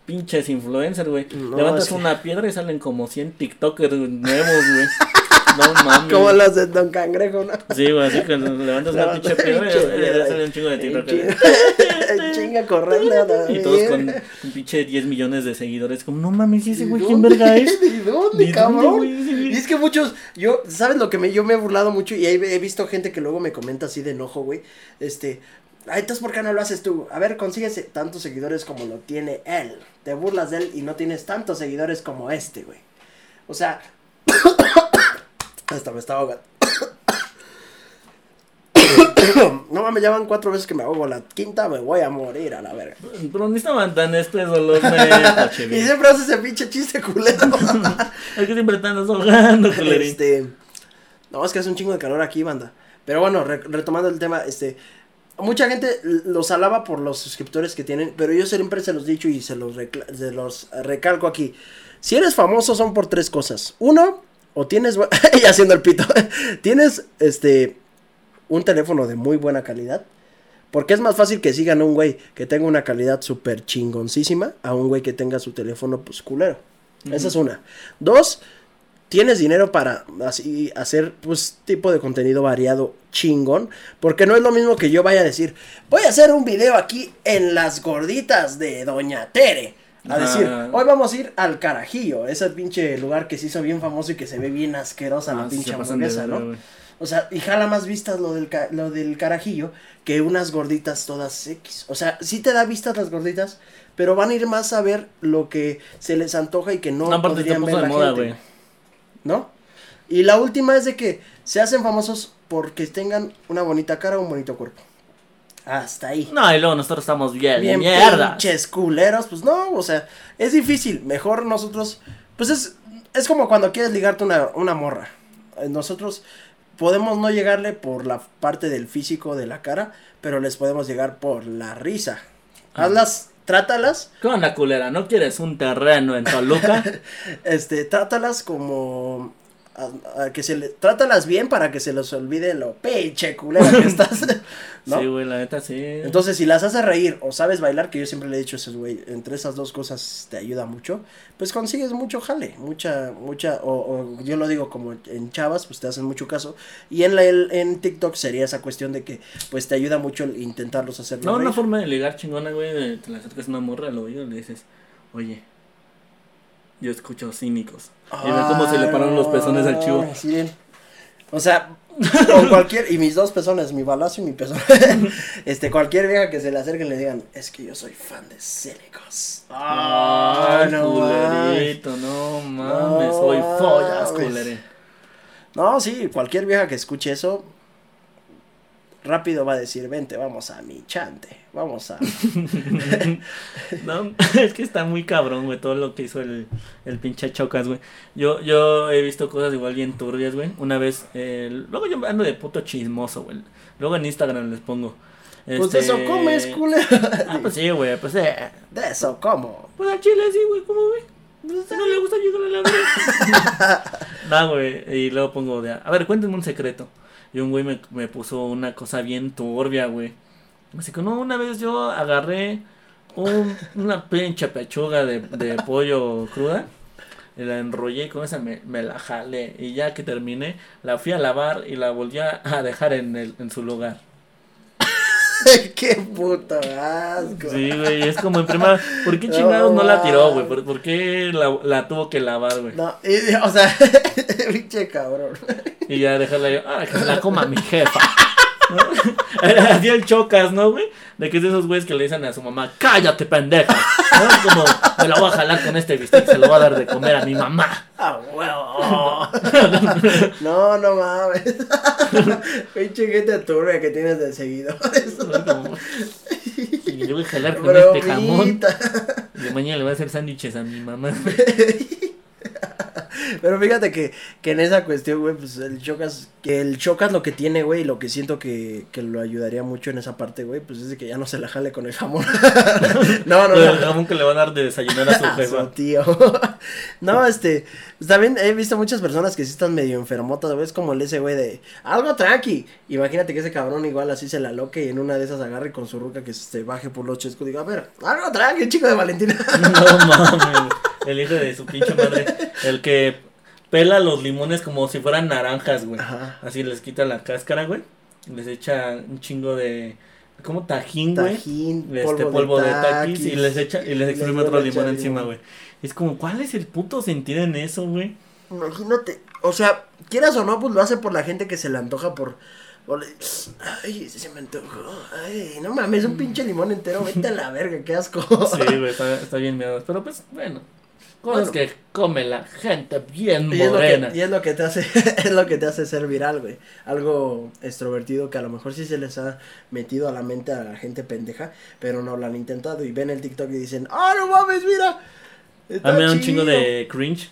pinches influencers, güey. No, Levantas que- una piedra y salen como 100 TikTokers nuevos, güey. (laughs) No mames. Como las de Don Cangrejo, ¿no? Sí, güey, así que levantas una pinche piedra y ya- salen un chingo de En TikTokers. chinga- en chinga corriendo (laughs) Y todos con un pinche 10 millones de seguidores. Como, no mames, ¿y ese ¿De güey quién verga es? (laughs) ¿De dónde, ¿De cabrón? Y es que muchos, yo, ¿sabes lo que me, yo me he burlado mucho y he visto gente que luego me comenta así de enojo, güey? Este, ay, entonces, ¿por qué no lo haces tú? A ver, consigues tantos seguidores como lo tiene él. Te burlas de él y no tienes tantos seguidores como este, güey. O sea, hasta me estaba ahogando. (coughs) no mames, ya van cuatro veces que me ahogo. La quinta me voy a morir a la verga. Pero ni estaban tan espesos los (laughs) Y siempre haces ese pinche chiste culero. (laughs) Es que siempre andas ahogando, (laughs) culerín. Este. No, es que hace un chingo de calor aquí, banda. Pero bueno, re- retomando el tema, este. Mucha gente los alaba por los suscriptores que tienen, pero yo siempre se los he dicho y se los, se los recalco aquí. Si eres famoso son por tres cosas. Uno, o tienes... (laughs) y haciendo el pito. (laughs) tienes, este, un teléfono de muy buena calidad. Porque es más fácil que sigan a un güey que tenga una calidad súper chingoncísima a un güey que tenga su teléfono pues culero. Esa es una. Dos, tienes dinero para así hacer pues tipo de contenido variado chingón, porque no es lo mismo que yo vaya a decir, voy a hacer un video aquí en las gorditas de Doña Tere. A decir, hoy vamos a ir al Carajillo, ese pinche lugar que se hizo bien famoso y que se ve bien asquerosa la Ah, sí, pinche hamburguesa, ¿no? O sea, y jala más vistas lo del, ca- lo del carajillo que unas gorditas todas X. O sea, sí te da vistas las gorditas, pero van a ir más a ver lo que se les antoja y que no, No, podrían ver la moda, gente. ¿No? Y la última es de que se hacen famosos porque tengan una bonita cara o un bonito cuerpo. Hasta ahí. No, y luego nosotros estamos bien, Bien mierda. pinches culeros, pues no, o sea, es difícil. Mejor nosotros, pues es, es como cuando quieres ligarte una, una morra. Eh, Nosotros podemos no llegarle por la parte del físico de la cara, pero les podemos llegar por la risa. Ah. Hazlas, trátalas, ¿Qué onda, culera? ¿No quieres un terreno en Toluca? (laughs) este, trátalas como a- a que se le, trátalas bien para que se les olvide lo pinche culera que (laughs) estás, ¿no? Sí, güey, la neta sí. Entonces, si las haces reír o sabes bailar, que yo siempre le he dicho a esos güey, entre esas dos cosas te ayuda mucho, pues consigues mucho jale, mucha, mucha, o, o yo lo digo como en chavas, pues te hacen mucho caso, y en la, el- en TikTok sería esa cuestión de que, pues te ayuda mucho el intentarlos hacer no, reír. una forma de ligar chingona, güey, te le acercas a una morra al oído y le dices, oye, yo escucho cínicos. Y ve cómo se le paran los pezones al chivo. Ay, sí, bien. O sea, con cualquier, y mis dos pezones, mi balazo y mi pezón, (laughs) este, cualquier vieja que se le acerque y le digan, es que yo soy fan de cínicos. Ay, no mames. culerito, no mames, No soy follas, culere. No, sí, cualquier vieja que escuche eso, rápido va a decir, vente, vamos a mi chante, vamos a... (laughs) No, (laughs) es que está muy cabrón, güey, todo lo que hizo el, el pinche Chocas, güey. Yo, yo he visto cosas igual bien turbias, güey. Una vez, eh, luego yo ando de puto chismoso, güey. Luego en Instagram les pongo. Pues este, de eso comes, culero. (laughs) Ah, pues sí, güey, pues eh. De eso como. Pues al chile sí, güey, ¿cómo ve? Pues, no le gusta llegar a la verga. no, güey, y luego pongo de, a ver, cuéntenme un secreto. Y un güey me, me puso una cosa bien turbia, güey. Así que no, una vez yo agarré un, una pinche pechuga de, de pollo cruda. Y la enrollé y con esa me, me la jalé. Y ya que terminé, la fui a lavar y la volví a dejar en, el, en su lugar. (laughs) Qué puto asco. Sí, güey, es como en primera. ¿Por qué chingados no la tiró, güey? ¿Por, por qué la, la tuvo que lavar, güey? No, y, o sea, (laughs) pinche cabrón. Y ya dejarla yo, ah, que se la coma mi jefa. (laughs) ¿No? (laughs) Así el chocas, ¿no, güey? De que es de esos güeyes que le dicen a su mamá, cállate, pendeja. ¿No? Como, me la voy a jalar con este bistec, se lo voy a dar de comer a mi mamá. Ah, huevo. (laughs) No, no mames. Pinche gente turbia que tienes de seguidores. Y le voy a jalar con este jamón. Y mañana le voy a hacer sándwiches a mi mamá. Pero fíjate que, que en esa cuestión, güey, pues el chocas, que el chocas lo que tiene, güey, y lo que siento que, que lo ayudaría mucho en esa parte, güey, pues es de que ya no se la jale con el jamón. (laughs) no, no, no. del jamón que le va a dar de desayunar a su A su jefa. tío. (laughs) no, este, pues también he visto muchas personas que sí están medio enfermotas, güey, es como el ese güey de, algo tranqui. Imagínate que ese cabrón igual así se la loque y en una de esas agarre con su ruca que se baje por los chescos diga, a ver, algo tranqui, chico de Valentina. (laughs) No mames, el hijo de su pinche madre. El que pela los limones como si fueran naranjas, güey. Ajá. Así les quita la cáscara, güey. Les echa un chingo de. ¿Cómo? Tajín, güey. Tajín, Este polvo de taquis y les echa y les le exprime otro limón encima, güey. Es como, ¿cuál es el puto sentido en eso, güey? Imagínate, o sea, quieras o no, pues lo hace por la gente que se le antoja por... por- Ay, se me antojó. Ay, no mames, un pinche limón entero, vete a la verga, qué asco. Sí, güey, está, está bien miedo. Pero pues, bueno. Cosas Bueno. que come la gente bien Y es, lo morena. que, y es lo que te hace, (laughs) es lo que te hace ser viral, güey. Algo extrovertido que a lo mejor sí se les ha metido a la mente a la gente pendeja, pero no lo han intentado. Y ven el TikTok y dicen, ¡ah, no mames, mira! A mí me da un chingo chido". de cringe.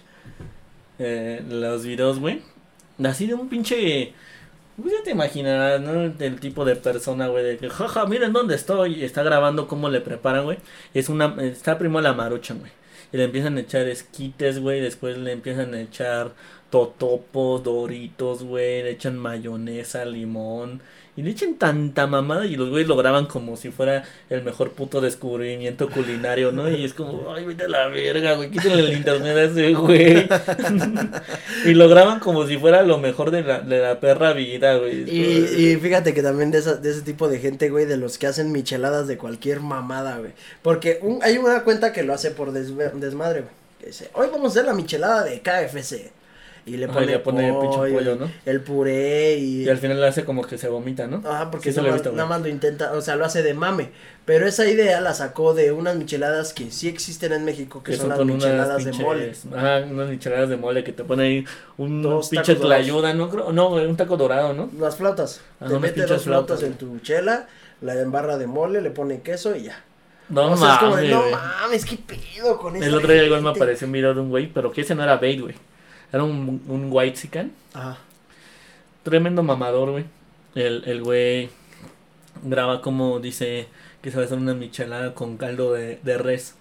eh, los videos, güey. Así de un pinche. Pues ya te imaginarás, ¿no? Del tipo de persona, güey, de que, jaja, miren dónde estoy. Y está grabando cómo le preparan, güey. Es una. Está primero la marucha, güey. Y le empiezan a echar esquites, güey. Después le empiezan a echar totopos, doritos, güey. Le echan mayonesa, limón. Y le echan tanta mamada y los güeyes lo graban como si fuera el mejor puto descubrimiento culinario, ¿no? Y es como, ay, vete a la verga, güey, quítenle el internet a ese güey. (laughs) y lo graban como si fuera lo mejor de la, de la perra vida, güey. Y, y fíjate que también de, esa- de ese tipo de gente, güey, de los que hacen micheladas de cualquier mamada, güey. Porque un- hay una cuenta que lo hace por desmadre, güey. Que dice, hoy vamos a hacer la michelada de KFC. Y le Ajá, pone, y le pone el pinche pollo, ¿no? El puré y... Y al final le hace como que se vomita, ¿no? Ajá, porque Sí, nada, más, güey. nada más lo intenta, o sea, lo hace de mame. Pero esa idea la sacó de unas micheladas que sí existen en México, que, son, las micheladas de mole. Ajá, unas micheladas de mole que te pone ahí un Dos pinche tlayuda, ¿no? No, un taco dorado, ¿no? Las flautas. Ajá, Te mete dos flautas en tu chela, la embarra de mole, le pone queso y ya. No o sea, es como de, mames, no mames, qué pedo con El esta otro día igual me apareció un video de un güey, pero que ese no era bait, güey. Era un, un white sican. Ajá. Tremendo mamador, güey. El, el güey graba como dice que se va a hacer una michelada con caldo de, de res.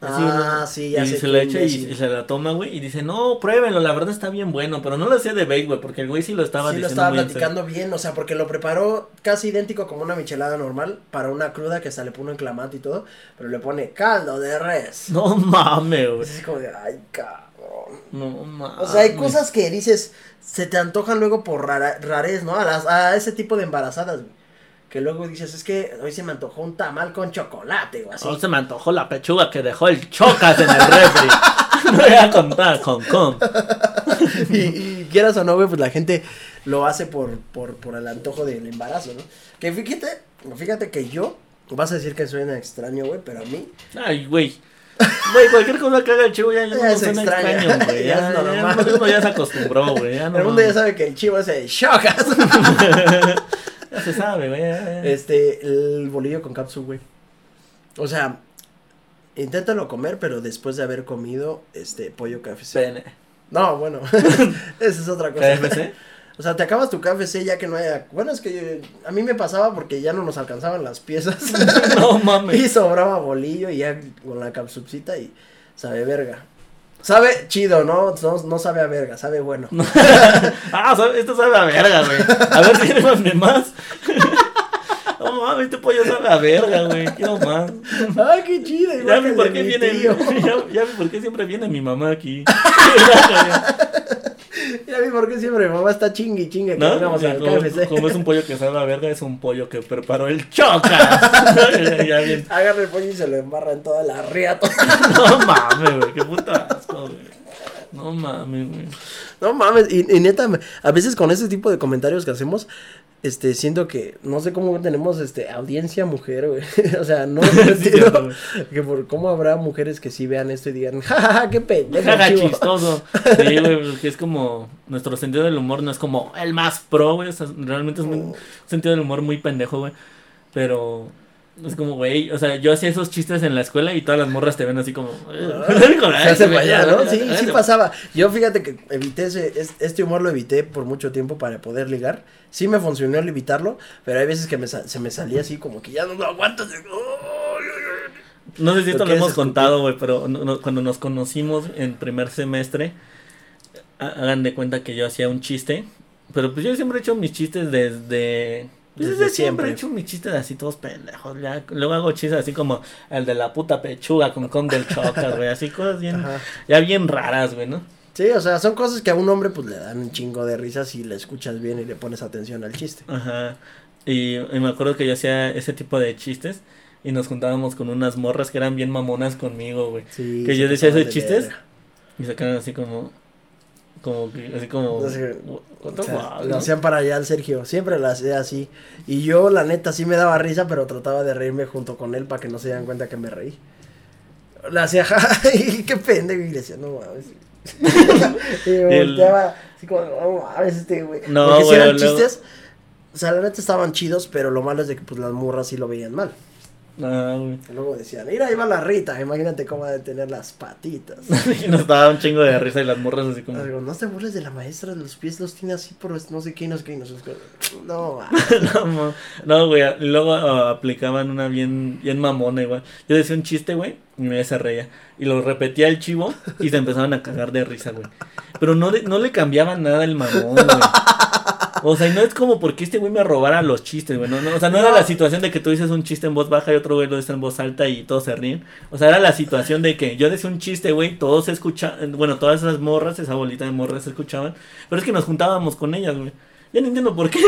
Así, Ah, sí, ya y sé se la echa y, y se la toma, güey. Y dice, no, pruébenlo, la verdad está bien bueno. Pero no lo hacía de bait, güey, porque el güey sí lo estaba sí, lo diciendo estaba muy en serio. platicando bien, o sea, porque lo preparó casi idéntico como una michelada normal para una cruda que hasta le pone clamato y todo, pero le pone caldo de res. No mames, güey. Es como de, ay, cabrón. No mames. O sea, hay cosas que dices, se te antojan luego por rara, rarez, ¿no? A, las, a ese tipo de embarazadas, güey. Que luego dices, es que hoy se me antojó un tamal con chocolate, o así. No se me antojó la pechuga que dejó el chocas en el refri. (laughs) no voy a contar con con. (laughs) y, y quieras o no, güey, pues la gente lo hace por, por, por el antojo del embarazo, ¿no? Que fíjate, fíjate que yo, vas a decir que suena extraño, güey, pero a mí, Ay, güey. Güey, cualquier cosa que haga el chivo ya, ya (laughs) Ya no es extraño. güey. Ya es normal. uno ya se acostumbró, güey. El mundo ya sabe que el chivo es (laughs) el. Ya se sabe, güey. este, el bolillo con cápsula, güey. O sea, inténtalo comer, pero después de haber comido, este, pollo KFC. Pene. No, bueno, (laughs) esa es otra cosa. KFC. O sea, te acabas tu KFC ya que no haya... Bueno, es que yo- a mí me pasaba porque ya no nos alcanzaban las piezas. (laughs) No mames. y sobraba bolillo y ya con la capsucita y sabe verga. Sabe chido, ¿no? No, no sabe a verga, sabe bueno. (laughs) Ah, sabe- esto sabe a verga, güey. A ver, sírvanme más. (laughs) No mames, este pollo sabe a verga, güey. Quiero más. Ay, qué chido. Ya vi por qué viene. ya vi por qué siempre viene mi mamá aquí. (laughs) Ya vi por qué siempre mi mamá está chingue y chingue que al como, KFC. como es un pollo que sabe a verga, es un pollo que preparó el (laughs) bien. Agarra el pollo y se lo embarra en toda la riata. (laughs) No mames, güey. Qué puto asco, güey. No mames, güey. No mames, y, y neta, a veces con ese tipo de comentarios que hacemos, este, siento que, no sé cómo tenemos, este, audiencia mujer, güey. (laughs) o sea, no (laughs) Sí, cierto, que por cómo habrá mujeres que sí vean esto y digan, jajaja, qué pendejo, Jaja, chivo". chistoso. (laughs) Sí, güey, porque es como. Nuestro sentido del humor no es como el más pro, güey. o sea, realmente es un sentido del humor muy pendejo, güey. Pero. Es como, güey, o sea, yo hacía esos chistes en la escuela y todas las morras te ven así como... (laughs) Se hace para allá, ¿no? Sí, sí pasaba. Yo fíjate que evité ese, este humor lo evité por mucho tiempo para poder ligar. Sí me funcionó el evitarlo, pero hay veces que me, se me salía así como que ya no lo aguanto. No sé si esto lo hemos contado, güey, pero cuando nos conocimos en primer semestre, hagan de cuenta que yo hacía un chiste, pero pues yo siempre he hecho mis chistes desde desde, siempre. he hecho mis chistes así todos pendejos. Ya. Luego hago chistes así como el de la puta pechuga con con del chocas, güey. Así cosas bien, ya bien raras, güey, ¿no? Sí, o sea, son cosas que a un hombre pues le dan un chingo de risas si le escuchas bien y le pones atención al chiste. Ajá. Y, me acuerdo que yo hacía ese tipo de chistes y nos juntábamos con unas morras que eran bien mamonas conmigo, güey. Sí, que yo decía esos chistes y se quedaban así como, como que, así como. lo hacían para allá al Sergio. Siempre lo hacía así. Y yo, la neta, sí me daba risa, pero trataba de reírme junto con él para que no se dieran cuenta que me reí. Le hacía, (laughs) y qué pendejo. Y le decía, no mames. (laughs) y me volteaba así como, no mames, este güey. No, Porque si eran chistes. O sea, la neta estaban chidos, pero lo malo es de que pues las morras sí lo veían mal. Ah, luego decían, mira, ahí va la Rita, imagínate cómo va a tener las patitas. (laughs) y nos daba un chingo de risa y las morras así como. no te burles de la maestra, los pies los tiene así por no sé qué, no sé qué, no sé (laughs) qué. No, no, no, güey. Luego uh, aplicaban una bien, bien mamona, igual. Yo decía un chiste, güey, y me se reía. Y lo repetía el chivo y se empezaban a cagar de risa, güey. Pero no, no le cambiaban nada el mamón, güey. (laughs) (laughs) O sea, y no es como porque este güey me robara los chistes, güey. No, o sea, no, era la situación de que tú dices un chiste en voz baja y otro güey lo dice en voz alta y todos se ríen. O sea, era la situación de que yo decía un chiste, güey, todos se escuchaban, bueno, todas esas morras, esa bolita de morras se escuchaban. Pero es que nos juntábamos con ellas, güey. Ya no entiendo por qué.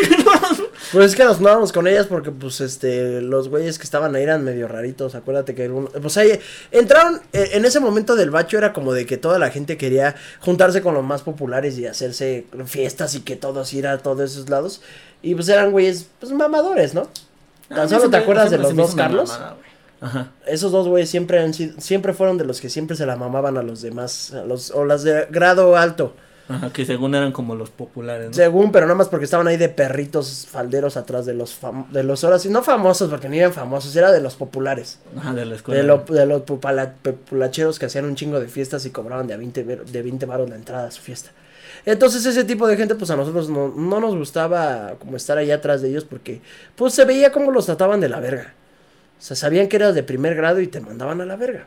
(laughs) pues es que nos juntábamos con ellas porque, pues, este, los güeyes que estaban ahí eran medio raritos. Acuérdate que uno, pues ahí entraron, eh, en ese momento del bacho era como de que toda la gente quería juntarse con los más populares y hacerse fiestas y que todos ir a todos esos lados. Y pues eran güeyes, pues, mamadores, ¿no? Ah, Tan solo te acuerdas de los dos Carlos. Ajá. Esos dos güeyes siempre han sido, siempre fueron de los que siempre se la mamaban a los demás, a los, o las de grado alto. Ajá, que según eran como los populares, ¿no? Según, pero nada más porque estaban ahí de perritos falderos atrás de los de los ahora sí, no famosos porque ni eran famosos, era de los populares. Ajá, de la escuela. De, los populacheros que hacían un chingo de fiestas y cobraban de a 20, de 20 baros la entrada a su fiesta. Entonces ese tipo de gente pues a nosotros no, no nos gustaba como estar ahí atrás de ellos porque pues se veía como los trataban de la verga. O sea, sabían que eras de primer grado y te mandaban a la verga.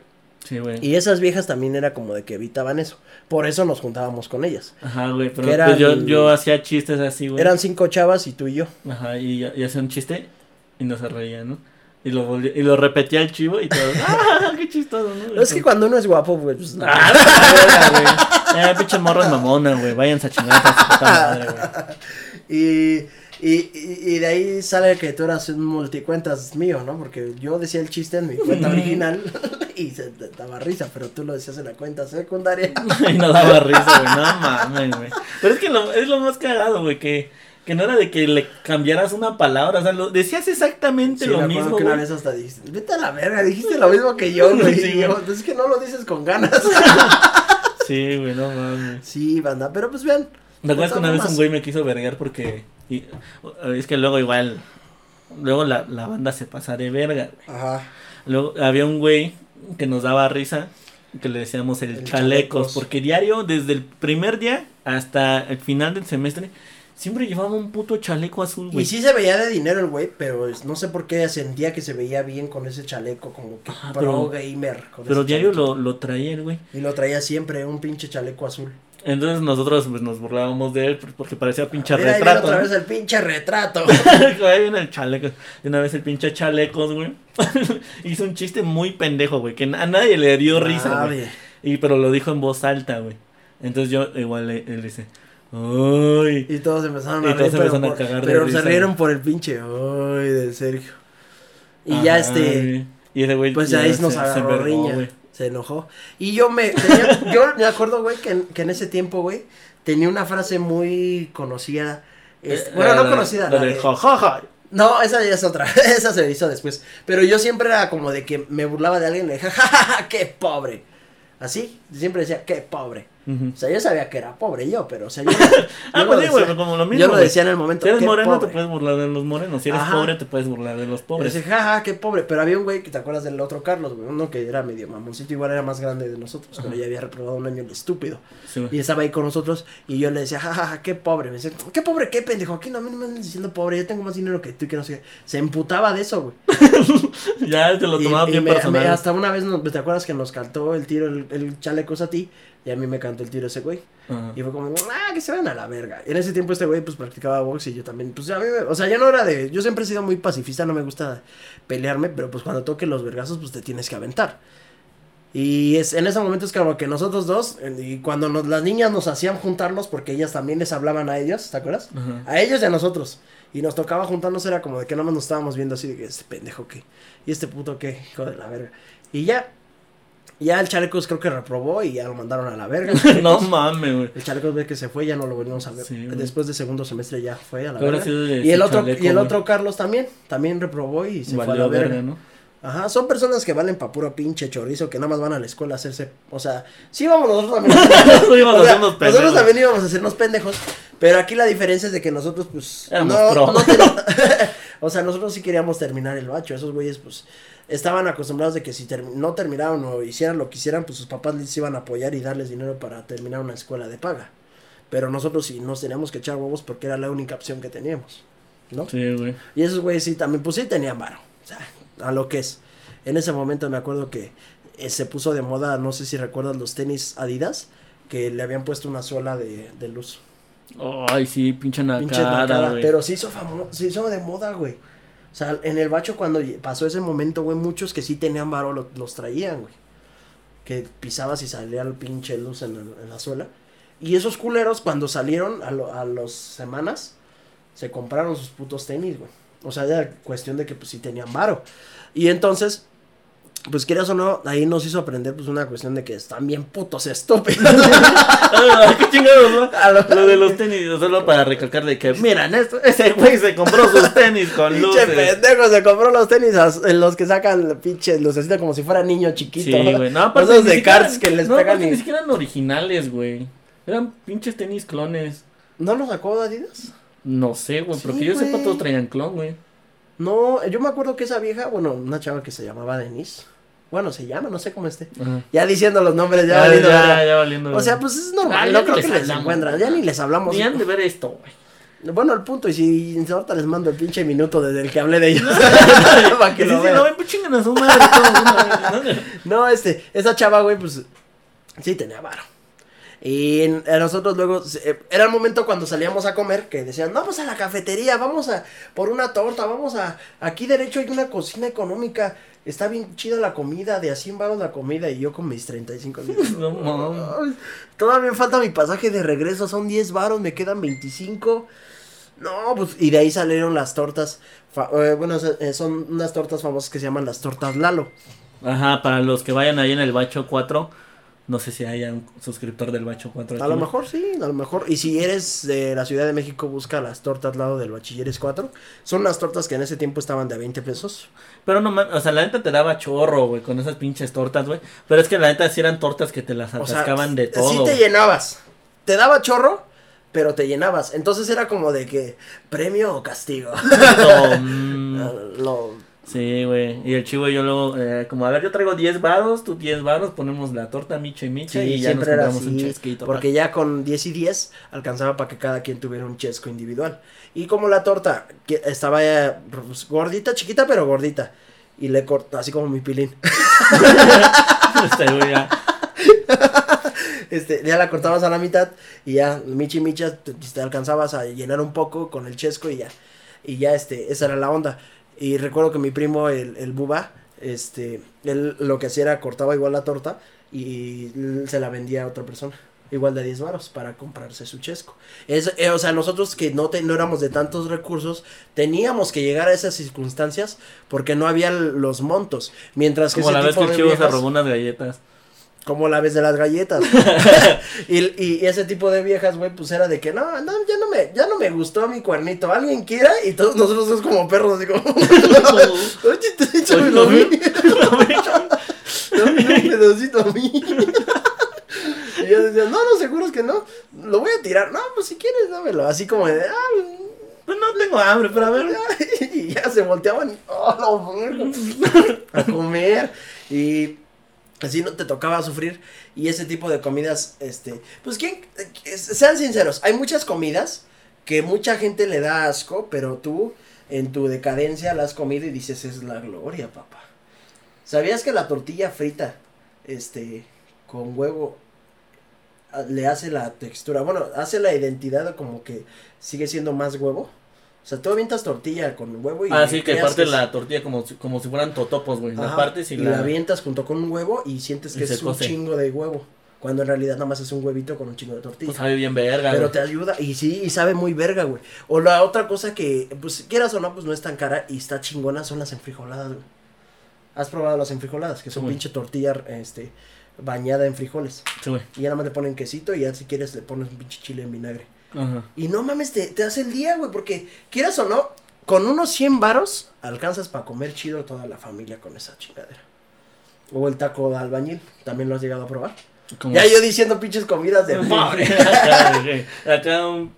Y esas viejas también era como de que evitaban eso. Por eso nos juntábamos con ellas. Ajá, güey. Pero pues, yo, yo hacía chistes así, güey. Eran cinco chavas y tú y yo. Ajá, y, y hacía un chiste y no se reían, ¿no? Y lo, y lo repetía el chivo y todo. (laughs) ¡Ah, qué chistoso, ¿no? Es que cuando uno es guapo, güey, pues. Ah, güey. Eh, pinche morro mamona, güey. Váyanse a chingar a su puta madre, güey. (laughs) Y. Y, y, de ahí sale que tú eras un multicuentas mío, ¿no? Porque yo decía el chiste en mi cuenta original (laughs) y se daba risa, pero tú lo decías en la cuenta secundaria. (laughs) y no daba risa, güey, no mames, güey. Pero es que lo, es lo más cagado, güey, que, que no era de que le cambiaras una palabra, o sea, lo, decías exactamente lo me mismo. que una vez hasta dijiste, vete a la verga, dijiste lo mismo que yo, güey. Sí, es que no lo dices con ganas. (laughs) sí, güey, no mames. Sí, banda, pero pues vean. ¿Me acuerdas que una vez un güey me quiso vergar porque y, es que luego igual, luego la, la banda se pasa de verga. Ajá. Luego había un güey que nos daba risa, que le decíamos el, chalecos, porque diario, desde el primer día hasta el final del semestre, siempre llevaba un puto chaleco azul, güey. Y sí se veía de dinero el güey, pero no sé por qué sentía que se veía bien con ese chaleco, como que pro gamer. pero diario lo, lo traía el güey. Y lo traía siempre, un pinche chaleco azul. Entonces nosotros pues, nos burlábamos de él porque parecía pinche retrato. Ahí otra vez el pinche retrato. (laughs) ahí viene el chaleco. De una vez el pinche chalecos, güey. (laughs) Hizo un chiste muy pendejo, güey. Que a nadie le dio risa, güey. Y pero lo dijo en voz alta, güey. Entonces yo igual le, le dice, ¡Ay! Y todos empezaron a, reír, pero, a cagar pero se rieron por el pinche ¡Ay! de Sergio. Y ya este. Y ese güey. Pues ahí nos agarró riña se enojó. Y yo me, (laughs) yo me acuerdo, güey, que, que, en ese tiempo, güey, tenía una frase muy conocida. Este, bueno, no conocida. La, de, No, esa ya es otra, (laughs) esa se hizo después. Pero yo siempre era como de que me burlaba de alguien y le dije, (laughs) jajaja, qué pobre. Así, siempre decía, qué pobre. O sea, yo sabía que era pobre yo, pero o sea, yo, (laughs) Ah, pues sí, como lo mismo. yo lo decía en el momento. Si eres moreno, pobre. te puedes burlar de los morenos. Si eres Ajá. pobre, te puedes burlar de los Y pobres. decía, jaja, qué pobre. Pero había un güey que te acuerdas del otro Carlos, güey. Uno que era medio mamoncito, igual era más grande de nosotros. Pero ya había reprobado un año el estúpido. Sí. Y estaba ahí con nosotros. Y yo le decía, jajaja, qué pobre. Me decía, qué pobre, qué pendejo. Aquí no, a mí no me andan diciendo pobre. Yo tengo más dinero que tú y que no sé qué. Se emputaba de eso, güey. (laughs) Ya te lo Y- tomaba y bien me- personal. me- hasta una vez, ¿te acuerdas que nos cantó el tiro, el, el chalecos a ti? Y a mí me cantó el tiro ese güey. Y fue como, ah, que se vayan a la verga. Y en ese tiempo este güey pues practicaba box y yo también, pues a mí, me- o sea, ya no era de, yo siempre he sido muy pacifista, no me gusta pelearme, pero pues cuando toque los vergazos pues te tienes que aventar. Y es, en ese momento es como que nosotros dos, y cuando nos- las niñas nos hacían juntarnos porque ellas también les hablaban a ellos, ¿te acuerdas? A ellos y a nosotros. Y nos tocaba juntarnos, era como de que nada más nos estábamos viendo así de que este pendejo qué. Y este puto qué, hijo de la verga. Y ya, ya el Chalecos creo que reprobó y ya lo mandaron a la verga. (laughs) no mames, güey. El Chalecos ve que se fue, ya no lo volvimos a ver. Sí. Después de segundo semestre ya fue a la verga. de Y el otro, chaleco, y el otro Carlos también, también reprobó y se fue a la verga. verga, ¿no? Ajá, son personas que valen pa' puro pinche chorizo, que nada más van a la escuela a hacerse, o sea, sí vamos nosotros también. (laughs) O sea, a hacernos pendejos. nosotros también íbamos a hacernos pendejos, pero aquí la diferencia es de que nosotros, pues, Éramos no, pro. no (laughs) o sea, nosotros sí queríamos terminar el bacho, esos güeyes, pues, estaban acostumbrados de que si ter- no terminaban o hicieran lo que hicieran, pues sus papás les iban a apoyar y darles dinero para terminar una escuela de paga. Pero nosotros sí nos teníamos que echar huevos porque era la única opción que teníamos, ¿no? Sí, güey. Y esos güeyes sí también, pues sí tenían varo. O sea, a lo que es. En ese momento me acuerdo que eh, se puso de moda, no sé si recuerdas los tenis Adidas, que le habían puesto una suela de, de luz. Ay, sí, pinche Pinche nacada. Pero se hizo se hizo de moda, güey. Sea, en el bacho cuando pasó ese momento, güey, muchos que sí tenían varo lo- los traían, güey. Que pisabas y salía el pinche luz en, en la suela. Y esos culeros, cuando salieron a, lo- a las semanas, se compraron sus putos tenis, güey. O sea, era cuestión de que pues sí tenían varo. Y entonces, pues quieras o no, ahí nos hizo aprender pues una cuestión de que están bien putos estúpidos. (laughs) Qué chingados, ¿no? A lo- Lo de los tenis, solo para recalcar de que, miran, esto, ese güey se compró sus (laughs) tenis con Pinche luces. pendejo, se compró los tenis en los que sacan pinche lucecita como si fuera niño chiquito. Sí, güey. No, (laughs) aparte Esos de siquiera- cards que les no, pegan y- ni siquiera eran originales, güey. Eran pinches tenis clones. ¿No los sacó Adidas? No sé, güey, Sí, porque yo sepa todos traían clon, güey. No, yo me acuerdo que esa vieja, bueno, una chava que se llamaba Denise. Bueno, se llama, no sé cómo esté. Ajá. Ya diciendo los nombres, ya, Ya, valiendo ya, ya valiendo. O sea, pues es Ah, normal, ya no ni creo les que les hablamos, encuentran, güey. ya ni les hablamos. Ni han de ver esto, güey. Bueno, el punto, y si ahorita les mando el pinche minuto desde el que hablé de ellos. (laughs) Para que Que lo sí, no, pues chingan a su madre. (laughs) No, este, esa chava, güey, pues sí tenía varo. Y nosotros luego, se- era el momento cuando salíamos a comer que decían, vamos a la cafetería, vamos a por una torta, vamos a, aquí derecho hay una cocina económica, está bien chida la comida, de a 100 baros la comida, y yo con mis 35 minutos. (laughs) No mames. Todavía falta mi pasaje de regreso, son 10 varos, me quedan 25. No, pues, y de ahí salieron las tortas, eh, bueno, eh, son unas tortas famosas que se llaman las tortas Lalo. Ajá, para los que vayan ahí en el Bacho 4, no sé si haya un suscriptor del Bacho 4. A lo mejor sí, a lo mejor. Y si eres de la Ciudad de México, busca las tortas al lado del Bachilleres 4. Son unas tortas que en ese tiempo estaban de a 20 pesos. Pero no mames, o sea, la neta te daba chorro, güey, con esas pinches tortas, güey. Pero es que la neta sí eran tortas que te las O sea, atascaban de todo. sí te llenabas. Te daba chorro, pero te llenabas. Entonces era como de que premio o castigo. No, (laughs) mm, Lo- sí, güey. Y el chivo y yo luego, eh, como, a ver, yo traigo 10 varos, tú 10 varos, ponemos la torta micha y micha sí, y ya nos siempre compramos un chesquito. Porque ya con 10 y 10 alcanzaba para que cada quien tuviera un chesco individual. Y como la torta que estaba eh, pues, gordita, chiquita, pero gordita. Y le corta, así como mi pilín. (laughs) Este. (laughs) Este, ya la cortabas a la mitad y ya, michi micha, te, te alcanzabas a llenar un poco con el chesco y ya. Y ya, este, esa era la onda. Y recuerdo que mi primo, el, el buba, este, él lo que hacía era cortaba igual la torta y se la vendía a otra persona. Igual de 10 varos para comprarse su chesco. Es, eh, o sea, nosotros que no, te, no éramos de tantos recursos, teníamos que llegar a esas circunstancias porque no había los montos. Mientras que Como ese la vez que el de chivo se robó unas galletas. Como la vez de las galletas. (laughs) y, y ese tipo de viejas, güey, pues era de que no, no, ya no me, ya no me gustó mi cuernito. ¿Alguien quiera? Y todos nosotros somos como perros, así como. Dame un pedacito a mí. (laughs) Y yo decía, no, no, seguro es que no. Lo voy a tirar. No, pues si quieres, dámelo. Así como de, ah, pues no tengo hambre, pero a ver. (laughs) y ya se volteaban. Oh, a comer. Y así no te tocaba sufrir. Y ese tipo de comidas, este, pues quién, sean sinceros, hay muchas comidas que mucha gente le da asco, pero tú en tu decadencia la has comido y dices, es la gloria, papá. ¿Sabías que la tortilla frita, este, con huevo, le hace la textura, bueno, hace la identidad como que sigue siendo más huevo? O sea, tú avientas tortilla con huevo y... Ah, sí, que parte la tortilla como, como si fueran totopos, güey. La partes y, y la... avientas junto con un huevo y sientes que es un chingo de huevo. Cuando en realidad nada más es un huevito con un chingo de tortilla. Pues sabe bien verga, Pero te ayuda, y sí, y sabe muy verga, güey. O la otra cosa que, pues quieras o no, pues no es tan cara y está chingona, son las enfrijoladas, güey. ¿Has probado las enfrijoladas? Que son pinche tortilla, este, bañada en frijoles. Sí, güey. Y ya nada más le ponen quesito y ya si quieres le pones un pinche chile en vinagre. Y no mames, te, te hace el día, güey, porque quieras o no, con unos 100 varos alcanzas para comer chido toda la familia con esa chingadera. O el taco de albañil, ¿también lo has llegado a probar? Ya yo diciendo pinches comidas de pobre. (laughs) acá, un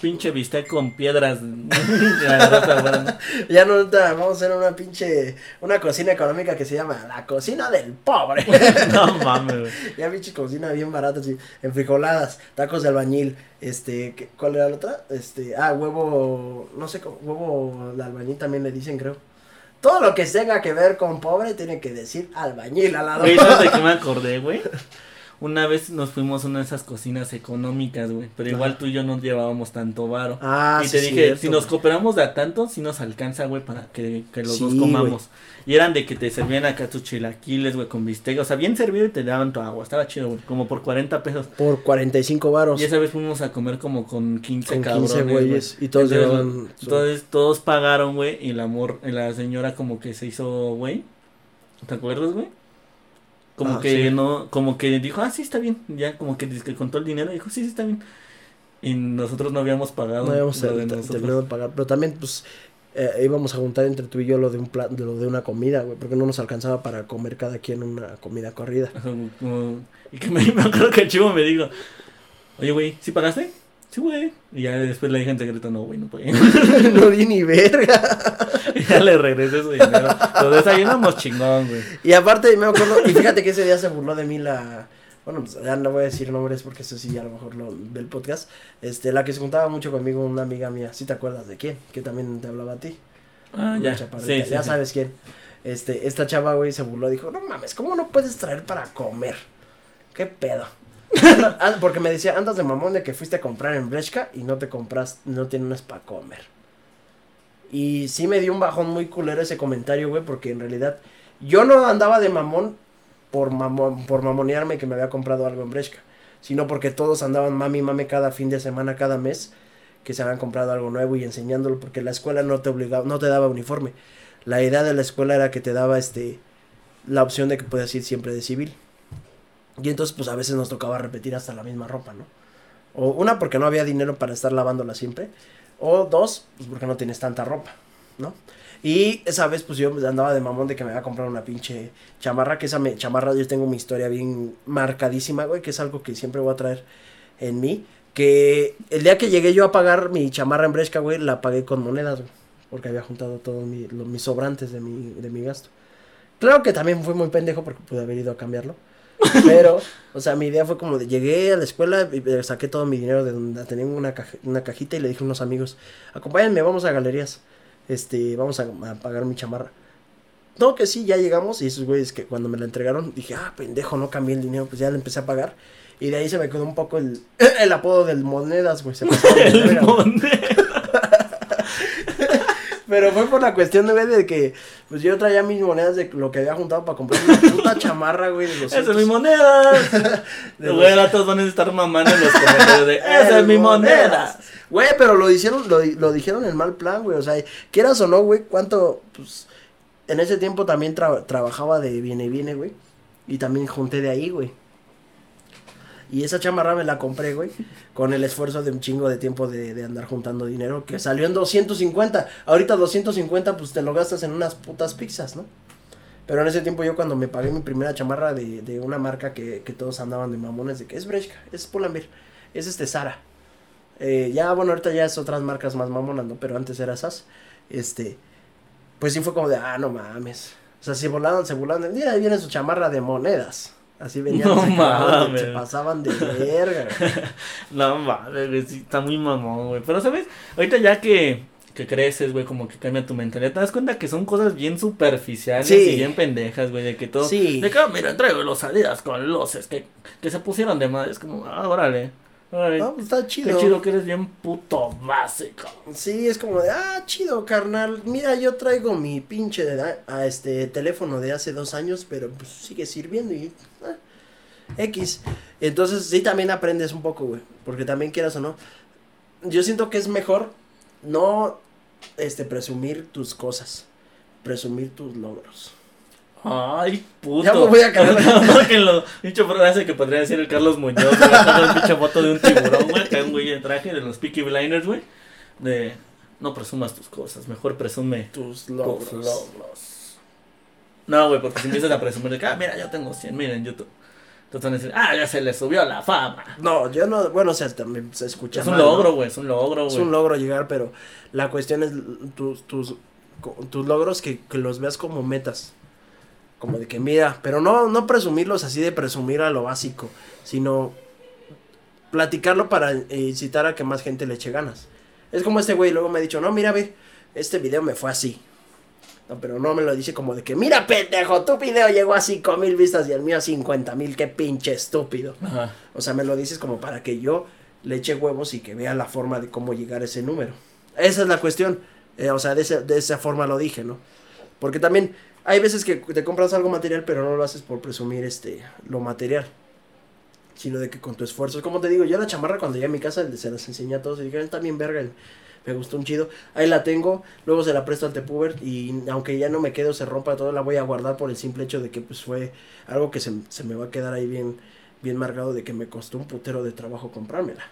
pinche bistec con piedras. (laughs) ya no, vamos a hacer una pinche, una cocina económica que se llama la cocina del pobre. (laughs) no mames, Ya pinche cocina bien barata, así, enfrijoladas, tacos de albañil, este, ¿cuál era la otra? Este, ah, huevo, no sé, huevo de albañil también le dicen, creo. Todo lo que tenga que ver con pobre tiene que decir albañil al lado. ¿Sabes de qué me acordé, güey? Una vez nos fuimos a una de esas cocinas económicas, güey. Pero igual tú y yo no llevábamos tanto varo. Ah, Y te dije, si nos cooperamos de a tanto, si nos alcanza, güey, para que, los dos comamos. Y eran de que te servían acá tus chilaquiles, güey, con bistec. O sea, bien servido y te daban tu agua. Estaba chido, güey. Como por 40 pesos. Por 45 varos. Y esa vez fuimos a comer como con 15 con 15 güeyes. Y todos entonces, todos pagaron, güey. Y el amor, la señora como que se hizo, güey. ¿Te acuerdas, güey? Como ah, que no, como que dijo, ah, sí, está bien. Ya como que, que contó el dinero y dijo, sí, sí, está bien. Y nosotros no habíamos pagado. No habíamos terminado de pagar. Pero también, pues, eh, íbamos a juntar entre tú y yo lo de un plan, de lo de una comida, güey, porque no nos alcanzaba para comer cada quien una comida corrida. y que me, (laughs) me acuerdo que el chivo me dijo, oye, güey, ¿sí pagaste? Sí, güey. Y ya después le dije en secreto, no, güey, no pagué. (laughs) no di ni verga. y (laughs) ya le regresé su dinero. Lo desayunamos chingón, güey. Y aparte, me acuerdo, y fíjate que ese día se burló de mí la. Bueno, pues ya no voy a decir nombres porque eso sí, a lo mejor lo del podcast. Este, la que se juntaba mucho conmigo, una amiga mía. ¿Sí te acuerdas de quién? Que también te hablaba a ti. Ah, ya. Sí, ya sabes quién. Este, esta chava, güey, se burló. Dijo, no mames, ¿cómo no puedes traer para comer? ¿Qué pedo? (laughs) Ah, porque me decía, andas de mamón de que fuiste a comprar en Brechka y no te compras, no tienes para comer. Y sí me dio un bajón muy culero ese comentario, güey, porque en realidad yo no andaba de mamón por, mamón, por mamonearme que me había comprado algo en Brechka, sino porque todos andaban mami, mami cada fin de semana, cada mes, que se habían comprado algo nuevo y enseñándolo, porque la escuela no te obligaba, no te daba uniforme. La idea de la escuela era que te daba este la opción de que puedas ir siempre de civil. Y entonces pues a veces nos tocaba repetir hasta la misma ropa, ¿no? O una porque no había dinero para estar lavándola siempre. O dos, pues porque no tienes tanta ropa, ¿no? Y esa vez pues yo andaba de mamón de que me iba a comprar una pinche chamarra, que esa chamarra yo tengo mi historia bien marcadísima, güey, que es algo que siempre voy a traer en mí. Que el día que llegué yo a pagar mi chamarra en Bresca, güey, la pagué con monedas, güey. Porque había juntado todos mis sobrantes de mi, de mi gasto. Claro que también fue muy pendejo porque pude haber ido a cambiarlo. Pero, o sea, mi idea fue como de llegué a la escuela y saqué todo mi dinero de donde tenía una, una cajita y le dije a unos amigos, acompáñenme, vamos a galerías. Este, vamos a, pagar mi chamarra. No, que sí, ya llegamos y esos güeyes que cuando me la entregaron dije, ah, pendejo, no cambié el dinero, pues ya le empecé a pagar. Y de ahí se me quedó un poco el, (coughs) el apodo del monedas, güey. Se (laughs) el monedas. Pero fue por la cuestión de, de que, pues yo traía mis monedas de lo que había juntado para comprar una puta (laughs) chamarra, güey. De ¡Esa es mi moneda! (laughs) Güey, ahora todos van a estar mamando en los comentarios de, ¡Esa es mi moneda! Güey, pero lo dijeron, lo, lo dijeron en mal plan, güey. O sea, quieras o no, güey, cuánto, pues, en ese tiempo también trabajaba de viene y viene, güey. Y también junté de ahí, güey. Y esa chamarra me la compré, güey, con el esfuerzo de un chingo de tiempo de, andar juntando dinero, que salió en 250. Ahorita 250, pues te lo gastas en unas putas pizzas, ¿no? Pero en ese tiempo yo cuando me pagué mi primera chamarra de, de una marca que, que todos andaban de mamones, de que es Breshka, es Pull&Bear, es este Sara. Eh, ya, bueno, ahorita ya es otras marcas más mamonas, ¿no? Pero antes era esas. Este, pues sí fue como de, ah, no mames. O sea, se volaban, se volaban. Mira, ahí viene su chamarra de monedas. Así venían. No mames. se pasaban de verga. (laughs) No mames, güey, sí, está muy mamón, güey. Pero, ¿sabes? Ahorita ya que, que creces, güey, como que cambia tu mentalidad, te das cuenta que son cosas bien superficiales Sí. y bien pendejas, güey, de que todo... Sí. De que, ah, mira, traigo los Adidas con loses que, que se pusieron de madre. Es como, ah, órale. No, pues está chido. Qué chido que eres bien puto básico. Sí, es como de, ah, chido, carnal. Mira, yo traigo mi pinche de, a este teléfono de hace dos años, pero pues sigue sirviendo y ah, X. Entonces, sí, también aprendes un poco, güey. Porque también quieras o no. Yo siento que es mejor no este presumir tus cosas, presumir tus logros. Ay, puto. Ya me voy a. (laughs) No, lo dicho frase que podría decir el Carlos Muñoz, güey. Una pinche foto de un tiburón, güey. Acá un güey de traje de los Peaky Blinders, güey. De no presumas tus cosas, mejor presume Tus tus logros. logros. No, güey, porque si empiezas a presumir de que, ah, mira, yo tengo 100 mil en YouTube. Entonces van a decir, ah, ya se le subió la fama. No, yo no, bueno, o sea, también se escucha Es un mal, ¿no? logro, güey, es un logro, Es güey. un logro llegar, pero la cuestión es tus, tus, tus logros que, que los veas como metas. Como de que mira, pero no, no presumirlos así de presumir a lo básico, sino platicarlo para incitar a que más gente le eche ganas. Es como este güey, luego me ha dicho, no, mira, ve, este video me fue así. No, pero no me lo dice como de que, mira, pendejo, tu video llegó a 5 mil vistas y el mío a 50 mil, qué pinche estúpido. Ajá. O sea, me lo dices como para que yo le eche huevos y que vea la forma de cómo llegar a ese número. Esa es la cuestión. Eh, o sea, de, ese- de esa forma lo dije, ¿no? Porque también hay veces que te compras algo material, pero no lo haces por presumir este lo material. Sino de que con tu esfuerzo. Como te digo, yo la chamarra cuando llegué a mi casa se las enseñé a todos y dijeron, está bien verga. Me gustó un chido. Ahí la tengo. Luego se la presto al Tepuber. Y aunque ya no me quedo, se rompa todo, la voy a guardar por el simple hecho de que pues fue algo que se, se me va a quedar ahí bien, bien marcado de que me costó un putero de trabajo comprármela.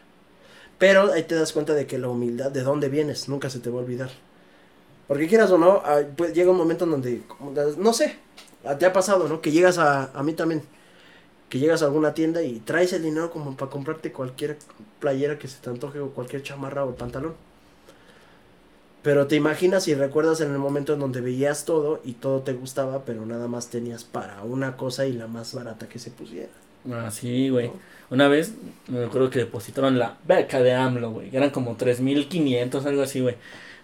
Pero ahí te das cuenta de que la humildad, de dónde vienes, nunca se te va a olvidar. Porque quieras o no, ah, pues llega un momento en donde, de- no sé, ah, te ha pasado, ¿no? Que llegas a, a mí también, que llegas a alguna tienda y traes el dinero como para comprarte cualquier playera que se te antoje o cualquier chamarra o pantalón. Pero te imaginas y recuerdas en el momento en donde veías todo y todo te gustaba, pero nada más tenías para una cosa y la más barata que se pusiera. Ah, sí, güey. Una vez me acuerdo que depositaron la beca de AMLO, güey. Eran como 3.500, algo así, güey.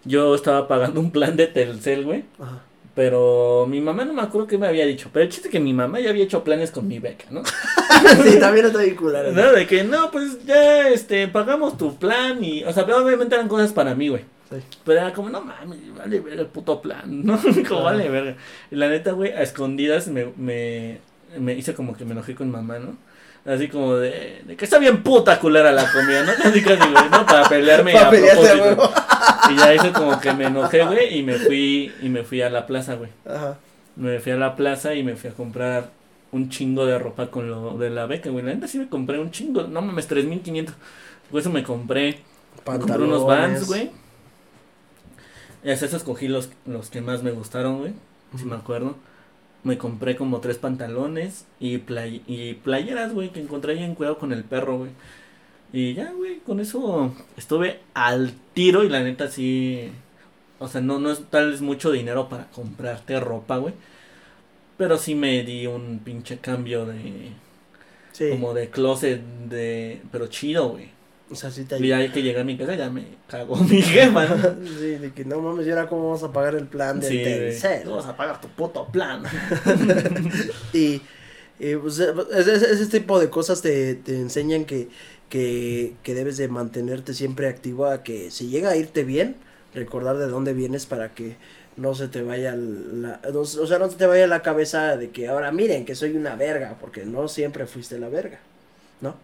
Yo estaba pagando un plan de Telcel, güey. Ajá. Pero mi mamá no me acuerdo qué me había dicho. Pero el chiste es que mi mamá ya había hecho planes con mi beca, ¿no? (laughs) sí, también está bien culero. No, de que no, pues ya este, pagamos tu plan y. O sea, pero obviamente eran cosas para mí, güey. Sí. Pero era como, no mames, vale verga el puto plan, ¿no? (laughs) como vale verga. Y la neta, güey, a escondidas me, me, me hice como que me enojé con mamá, ¿no? Así como de, de que está bien puta culera la comida, ¿no? (laughs) Casi casi, güey, ¿no? Para pelearme Pa' a propósito. Y ya hice como que me enojé, güey, y me fui, y me fui a la plaza, güey. Ajá. Me fui a la plaza y me fui a comprar un chingo de ropa con lo de la beca, güey. La neta sí me compré un chingo, no mames, 3500. Por eso me compré, me compré unos Vans, güey. Y hasta eso escogí los, los que más me gustaron, güey. Si me acuerdo. Me compré como tres pantalones y, play, y playeras, güey, que encontré ahí en cuidado con el perro, güey. Y ya, güey, con eso estuve al tiro y la neta sí. O sea, no, no es tal vez mucho dinero para comprarte ropa, güey. Pero sí me di un pinche cambio de. Sí. Como de closet, de. Pero chido, güey. O sea, sí te Y ya que llegué a mi casa ya me cagó (laughs) mi jefa, ¿no? Sí, de que no mames, ¿y ahora cómo vamos a pagar el plan del Sí. Telcel? Vas a pagar tu puto plan. (laughs) Y, y, pues, eh, ese, ese- ese tipo de cosas te, te enseñan que, que, que debes de mantenerte siempre activo a que si llega a irte bien, recordar de dónde vienes para que no se te vaya la, no- o sea, no se te vaya la cabeza de que ahora miren que soy una verga, porque no siempre fuiste la verga, ¿no?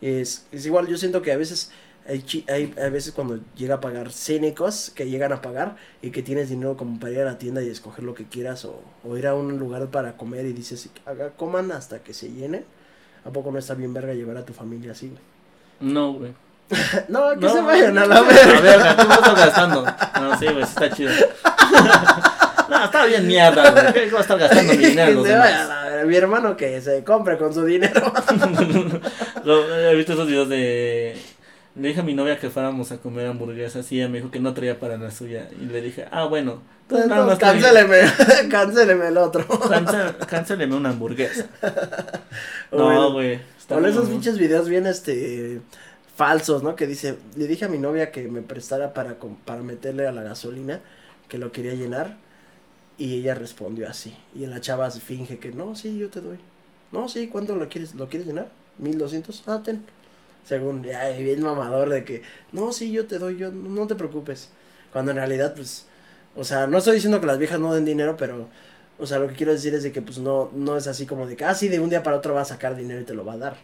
Es, es igual, yo siento que a veces hay, hay, hay veces cuando llega a pagar cínicos que llegan a pagar y que tienes dinero como para ir a la tienda y escoger lo que quieras o, o ir a un lugar para comer y dices, haga, coman hasta que se llenen. ¿A poco no está bien verga llevar a tu familia así, güey? No, güey. (laughs) No, que No, se vayan a la A verga. ver, ¿qué vas gastando? No, sí, güey, está chido. (laughs) no, está bien mierda, güey. ¿Qué a estar gastando mi dinero (laughs) los demás? la. Mi hermano que se compre con su dinero. (laughs) He visto esos videos de. Le dije a mi novia que fuéramos a comer hamburguesas y ella me dijo que no traía para la suya. Y le dije, ah, bueno. Entonces nada más trae- cancéleme, (laughs) cancéleme el otro. Cancel- Cancéleme una hamburguesa. No, güey. Con esos pinches videos bien este falsos, ¿no? Que dice, le dije a mi novia que me prestara para, para meterle a la gasolina, que lo quería llenar, y ella respondió así. Y la chava se finge que, no, sí, yo te doy. No, sí, ¿cuánto lo quieres, lo quieres llenar? ¿Mil doscientos? Ah, ten. Según, ya, bien mamador de que, no, sí, yo te doy, yo, no te preocupes. Cuando en realidad, pues, o sea, no estoy diciendo que las viejas no den dinero, pero, o sea, lo que quiero decir es de que, pues, no, no es así como de que, ah, sí, de un día para otro va a sacar dinero y te lo va a dar.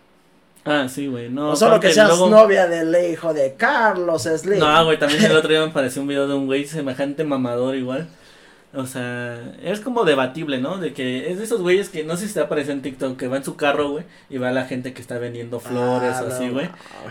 Ah, sí, güey. No, o solo que seas luego- novia del hijo de Carlos Slim. No, güey, también el otro día me apareció un video de un güey semejante mamador igual. O sea, es como debatible, ¿no? De que es de esos güeyes que no sé si te apareció en TikTok, que va en su carro, güey, y va la gente que está vendiendo flores Ah, o así, no, güey.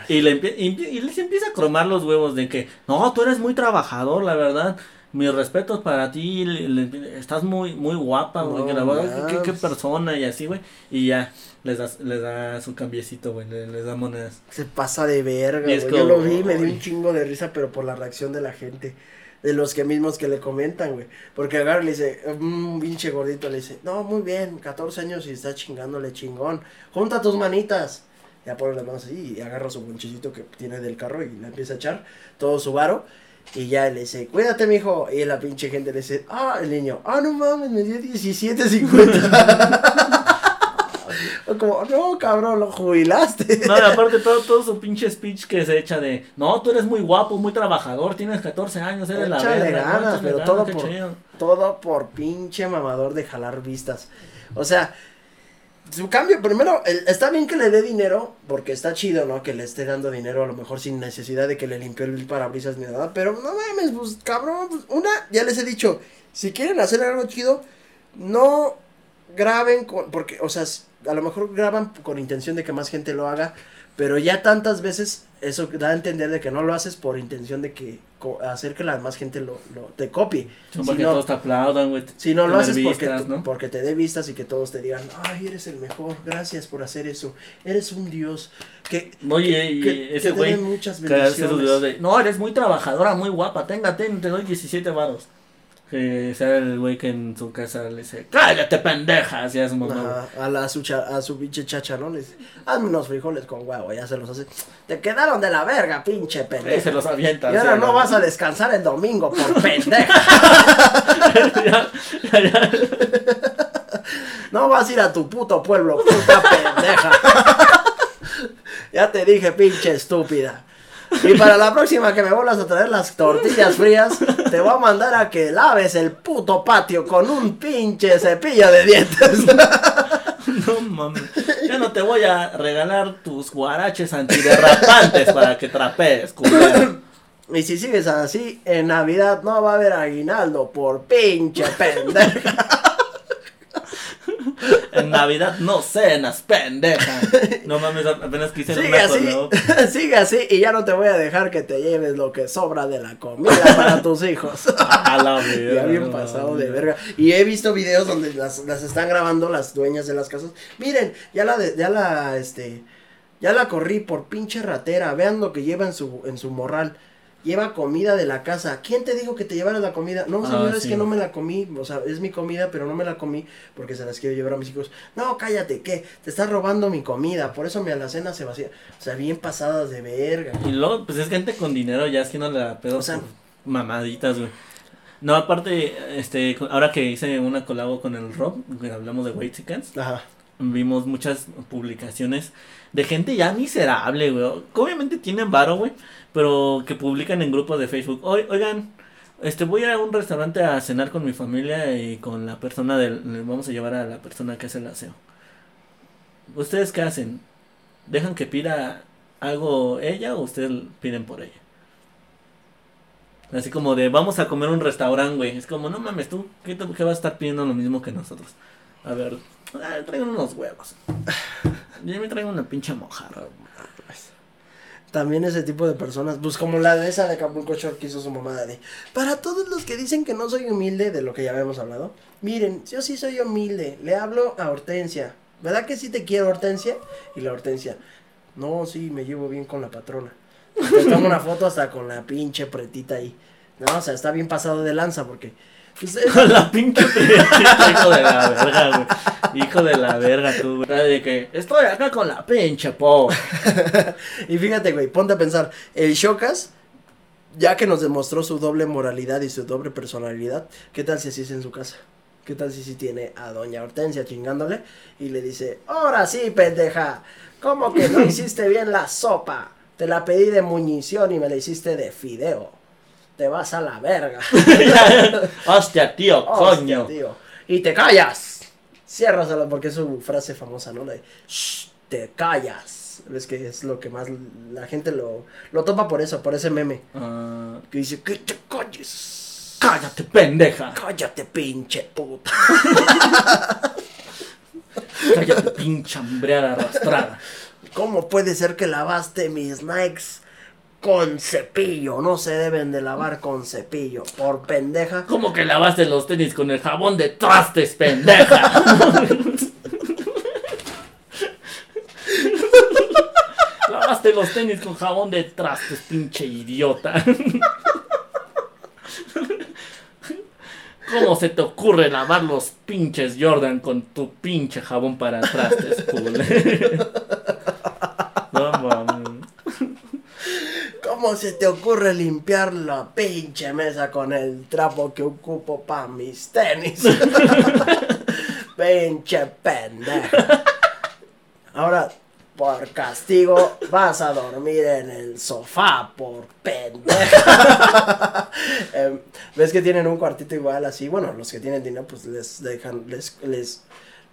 Y, le y, y les empieza a cromar los huevos de que, no, tú eres muy trabajador, la verdad. Mis respetos para ti, le- le- estás muy muy guapa, güey, No que la verdad, qué, persona y así, güey. Y ya, les da, les da su cambiecito, güey, les, les da monedas. Se pasa de verga, güey. Yo lo vi, me uy. un chingo de risa, pero por la reacción de la gente. De los que mismos que le comentan, güey. Porque agarra le dice, un pinche gordito le dice, no, muy bien, 14 años y está chingándole chingón. Junta tus manitas. Ya pone las manos así y agarra su bonchecito que tiene del carro y le empieza a echar todo su varo. Y ya le dice, cuídate, mijo. Y la pinche gente le dice, ah, el niño, ah, no mames, me dio 17.50. (laughs) O como, no, cabrón, lo jubilaste. (laughs) No, y aparte todo, todo su pinche speech que se echa de, no, tú eres muy guapo, muy trabajador, tienes 14 años, eres la Échale verga. ¿no? ganas, pero ganas, todo por- chido". Todo por pinche mamador de jalar vistas. O sea, su cambio, primero, el- está bien que le dé dinero, porque está chido, ¿no? Que le esté dando dinero, a lo mejor sin necesidad de que le limpie el parabrisas ni nada. Pero no mames, pues cabrón, pues, una, ya les he dicho, si quieren hacer algo chido, no graben con, porque, o sea, a lo mejor graban con intención de que más gente lo haga, pero ya tantas veces eso da a entender de que no lo haces por intención de que co- hacer que la más gente lo, lo te copie. Son Si porque no- todos te aplaudan, güey. si no lo haces porque, vistas, ¿no? porque te dé vistas y que todos te digan, ay, eres el mejor, gracias por hacer eso, eres un dios. Que, Oye, y que, ese que te güey muchas bendiciones. de, no, eres muy trabajadora, muy guapa, tenga, ten, te doy 17 varos. Que sea el güey que en su casa le dice, cállate pendeja, así a su mamá. Ajá, a, la, a, su cha- a su pinche chacha, ¿no? Le dice, hazme unos frijoles con huevo, ya se los hace. Te quedaron de la verga, pinche pendeja. se los avienta. Y ahora no ¿no? vas a descansar el domingo por (laughs) pendeja. ya, ya, ya. No vas a ir a tu puto pueblo, puta pendeja. (laughs) ya te dije, pinche estúpida. Y para la próxima que me vuelvas a traer las tortillas frías, te voy a mandar a que laves el puto patio con un pinche cepillo de dientes. (laughs) No mames. Yo no te voy a regalar tus guaraches antiderrapantes para que trapees, culero. Y si sigues así, en Navidad no va a haber aguinaldo por pinche pendeja. En Navidad no cenas, pendeja. (laughs) No mames, apenas quise Sigue una así, coleo. (laughs) sigue así y ya no te voy a dejar que te lleves lo que sobra de la comida para tus hijos. (laughs) A la verga. Ya bien no pasado de verga. Y he visto videos donde las, las están grabando las dueñas de las casas. Miren, ya la de- ya la este ya la corrí por pinche ratera. Vean lo que lleva en su en su morral. Lleva comida de la casa. ¿Quién te dijo que te llevaras la comida? No, Ah, señor, es sí. que no me la comí. O sea, es mi comida, pero no me la comí porque se las quiero llevar a mis hijos. No, cállate, ¿qué? Te estás robando mi comida. Por eso mi alacena se vacía. O sea, bien pasadas de verga. Y luego, pues es gente con dinero, ya es que no le da pedo O sea- mamaditas, güey. No, aparte, este, ahora que hice una colabo con el Rob, que hablamos de White Chickens, Ajá. Vimos muchas publicaciones de gente ya miserable, güey. Obviamente tienen varo, güey, pero que publican en grupos de Facebook. "Oi- Oigan, este, voy a un restaurante a cenar con mi familia y con la persona del, vamos a llevar a la persona que hace el aseo. ¿Ustedes qué hacen? ¿Dejan que pida algo ella o ustedes piden por ella? Así como de, vamos a comer un restaurante, güey. Es como, no mames, tú, ¿qué, qué vas a estar pidiendo lo mismo que nosotros? A ver, ah, traigo unos huevos. Yo me traigo una pinche mojarra. también ese tipo de personas, pues como la de esa de Acapulco Shore que hizo su mamada de, para todos los que dicen que no soy humilde, de lo que ya habíamos hablado, miren, yo sí soy humilde, le hablo a Hortensia, ¿verdad que sí te quiero Hortensia? Y la Hortensia, no, sí, me llevo bien con la patrona. Le tomo una foto hasta con la pinche pretita ahí. No, o sea, está bien pasado de lanza porque... Pues, Con (laughs) la pinche hijo de la verga, güey. Hijo de la verga, tú, güey. De que estoy acá con la pinche po. (laughs) y fíjate, güey, ponte a pensar, el Shokas, ya que nos demostró su doble moralidad y su doble personalidad, ¿qué tal si así es en su casa? ¿Qué tal si sí tiene a doña Hortensia chingándole y le dice, ahora sí, pendeja, ¿cómo que no (laughs) hiciste bien la sopa? Te la pedí de muñición y me la hiciste de fideo. Te vas a la verga. (laughs) Hostia, (laughs) tío, Hostia, coño. tío. Y te callas. Ciérrasela porque es su frase famosa, ¿no? De, "Shh, te callas. Es que es lo que más la gente lo, lo topa por eso, por ese meme. Ah, Que dice, que te calles. cállate, pendeja. Cállate, pinche puta. (laughs) Cállate, pinche hambreada arrastrada. ¿Cómo puede ser que lavaste mis Nikes con cepillo? No se deben de lavar con cepillo. Por pendeja. ¿Cómo que lavaste los tenis con el jabón de trastes, pendeja? (laughs) lavaste los tenis con jabón de trastes, pinche idiota. ¿Cómo se te ocurre lavar los pinches Jordan con tu pinche jabón para trastes, culero? No mames. ¿Cómo se te ocurre limpiar la pinche mesa con el trapo que ocupo para mis tenis? (laughs) pinche pendeja. Ahora, por castigo, vas a dormir en el sofá, por pendeja. (laughs) Em, ¿Ves que tienen un cuartito igual así? Bueno, los que tienen dinero, pues les dejan, les, les,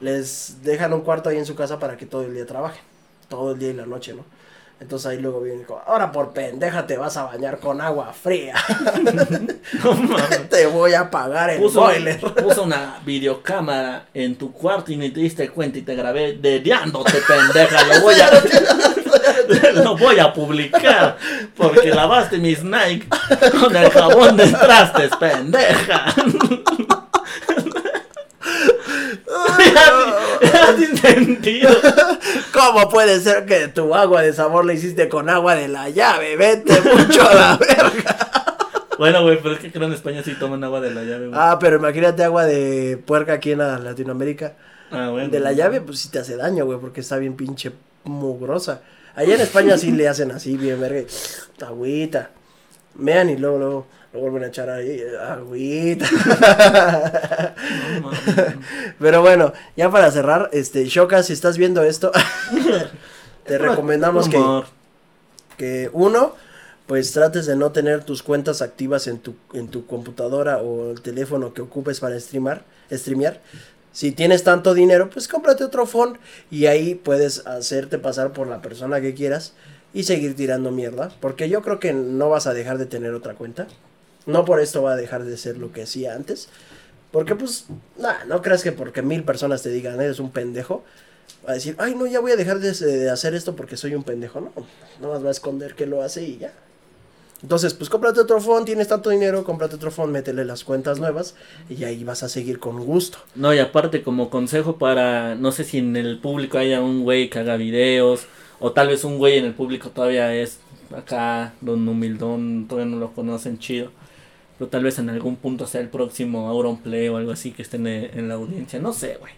les dejan un cuarto ahí en su casa para que todo el día trabajen. Todo el día y la noche, ¿no? Entonces ahí luego viene, como, ahora por pendeja te vas a bañar con agua fría. (laughs) No (laughs) te voy a pagar el Puso, boiler. puso una videocámara en tu cuarto y ni te diste cuenta y te grabé dediándote, pendeja. Lo voy a, (laughs) lo voy a publicar porque lavaste mis Nike con el jabón de trastes, pendeja. ¿Has (laughs) entendido? ¿Cómo puede ser que tu agua de sabor la hiciste con agua de la llave? Vete mucho a la verga. Bueno, güey, pero es que creo en España sí toman agua de la llave, güey. Ah, pero imagínate agua de puerca aquí en la Latinoamérica. Ah, bueno. De la llave, pues sí te hace daño, güey, porque está bien pinche mugrosa. Allá en España sí le hacen así, bien verga. Agüita. Vean y luego, luego lo vuelven a echar ahí. Agüita. (laughs) No. Pero bueno, ya para cerrar, este, Shoka, si estás viendo esto, (laughs) te recomendamos que, que uno, pues trates de no tener tus cuentas activas en tu, en tu computadora o el teléfono que ocupes para streamar, streamear. Si tienes tanto dinero, pues cómprate otro phone y ahí puedes hacerte pasar por la persona que quieras y seguir tirando mierda. Porque yo creo que no vas a dejar de tener otra cuenta. No por esto va a dejar de ser lo que hacía antes. Porque pues, nah, no creas que porque mil personas te digan, eres un pendejo, va a decir, ay, no, ya voy a dejar de, de hacer esto porque soy un pendejo. No, no más va a esconder que lo hace y ya. Entonces, pues cómprate otro phone, tienes tanto dinero, cómprate otro phone, métele las cuentas nuevas y ahí vas a seguir con gusto. No, y aparte como consejo para, no sé si en el público haya un güey que haga videos, o tal vez un güey en el público todavía es acá, don humildón, todavía no lo conocen chido, pero tal vez en algún punto sea el próximo Auronplay o algo así que estén en, en la audiencia, no sé, güey.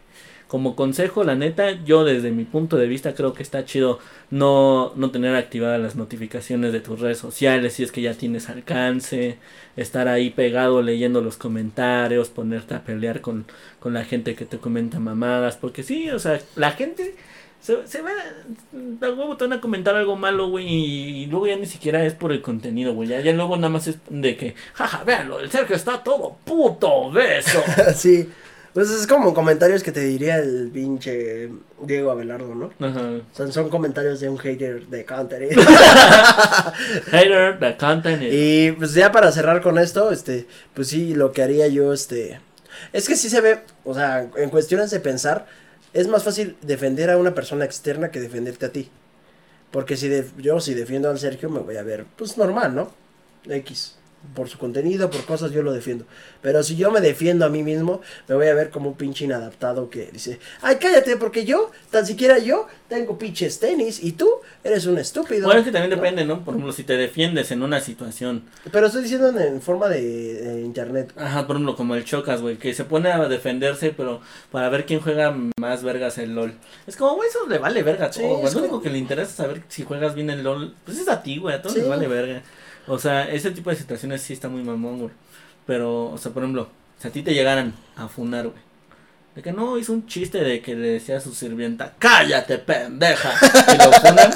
Como consejo, la neta, yo desde mi punto de vista creo que está chido no, no tener activadas las notificaciones de tus redes sociales si es que ya tienes alcance, estar ahí pegado leyendo los comentarios, ponerte a pelear con, con la gente que te comenta mamadas, porque sí, o sea, la gente se, se va, a huevo te van a comentar algo malo, güey, y, y luego ya ni siquiera es por el contenido, güey, ya, ya luego nada más es de que, jaja, véanlo, el Sergio está todo puto beso. (laughs) sí, pues es como comentarios que te diría el pinche Diego Abelardo, ¿no? Ajá. Son, son comentarios de un hater de Counter. (laughs) Hater, the content is- Y pues ya para cerrar con esto, este, pues sí, lo que haría yo, este, es que sí se ve, o sea, en cuestiones de pensar, es más fácil defender a una persona externa que defenderte a ti. Porque si de, yo si defiendo al Sergio me voy a ver, pues normal, ¿no? X por su contenido, por cosas, yo lo defiendo. Pero si yo me defiendo a mí mismo, me voy a ver como un pinche inadaptado que dice, ay, cállate, porque yo, tan siquiera yo, tengo pinches tenis y tú eres un estúpido. Bueno, es que también depende, ¿no? Por ejemplo, si te defiendes en una situación. Pero estoy diciendo en, forma de, internet. Ajá, por ejemplo, como el Chocas, güey, que se pone a defenderse, pero para ver quién juega más vergas el LOL. Es como, güey, eso le vale verga a todo, Lo único que le interesa es saber si juegas bien el LOL, pues es a ti, güey, a todos les vale verga. O sea, ese tipo de situaciones sí está muy mamón, güey. Pero, o sea, por ejemplo, si a ti te llegaran a funar, güey. De que no, hizo un chiste de que le decía a su sirvienta, cállate, pendeja. Y lo funan.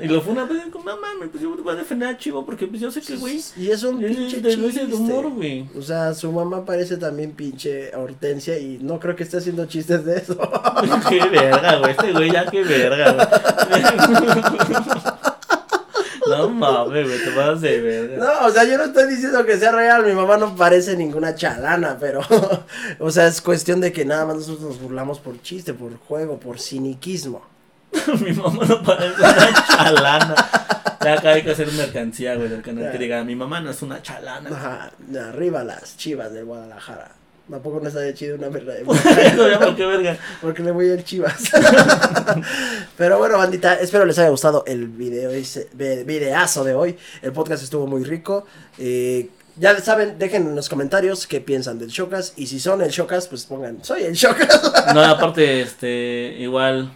y lo funan, pues, no mames, pues yo voy a defender a Chivo porque pues yo sé que, güey. Y es un pinche de, chiste. De humor, güey. O sea, su mamá parece también pinche Hortensia y no creo que esté haciendo chistes de eso. (laughs) qué verga, güey. Este güey ya qué verga, güey. (laughs) No mames, güey, te vas de verga. No, o sea, yo no estoy diciendo que sea real. Mi mamá no parece ninguna chalana, pero. (laughs) o sea, es cuestión de que nada más nosotros nos burlamos por chiste, por juego, por ciniquismo. (laughs) mi mamá no parece una chalana. Ya acá hay que hacer mercancía, güey, del canal que diga: Mi mamá no es una chalana. Ajá, arriba las chivas de Guadalajara. Tampoco no estaría chido una verdad. (laughs) ¿Por qué verga? Porque le voy al Chivas. (laughs) Pero bueno, bandita, espero les haya gustado el video, ese videazo de hoy. El podcast estuvo muy rico. Eh, ya saben, dejen en los comentarios qué piensan del Chocas. Y si son el Chocas, pues pongan, soy el Chocas. (laughs) no, aparte, este, igual,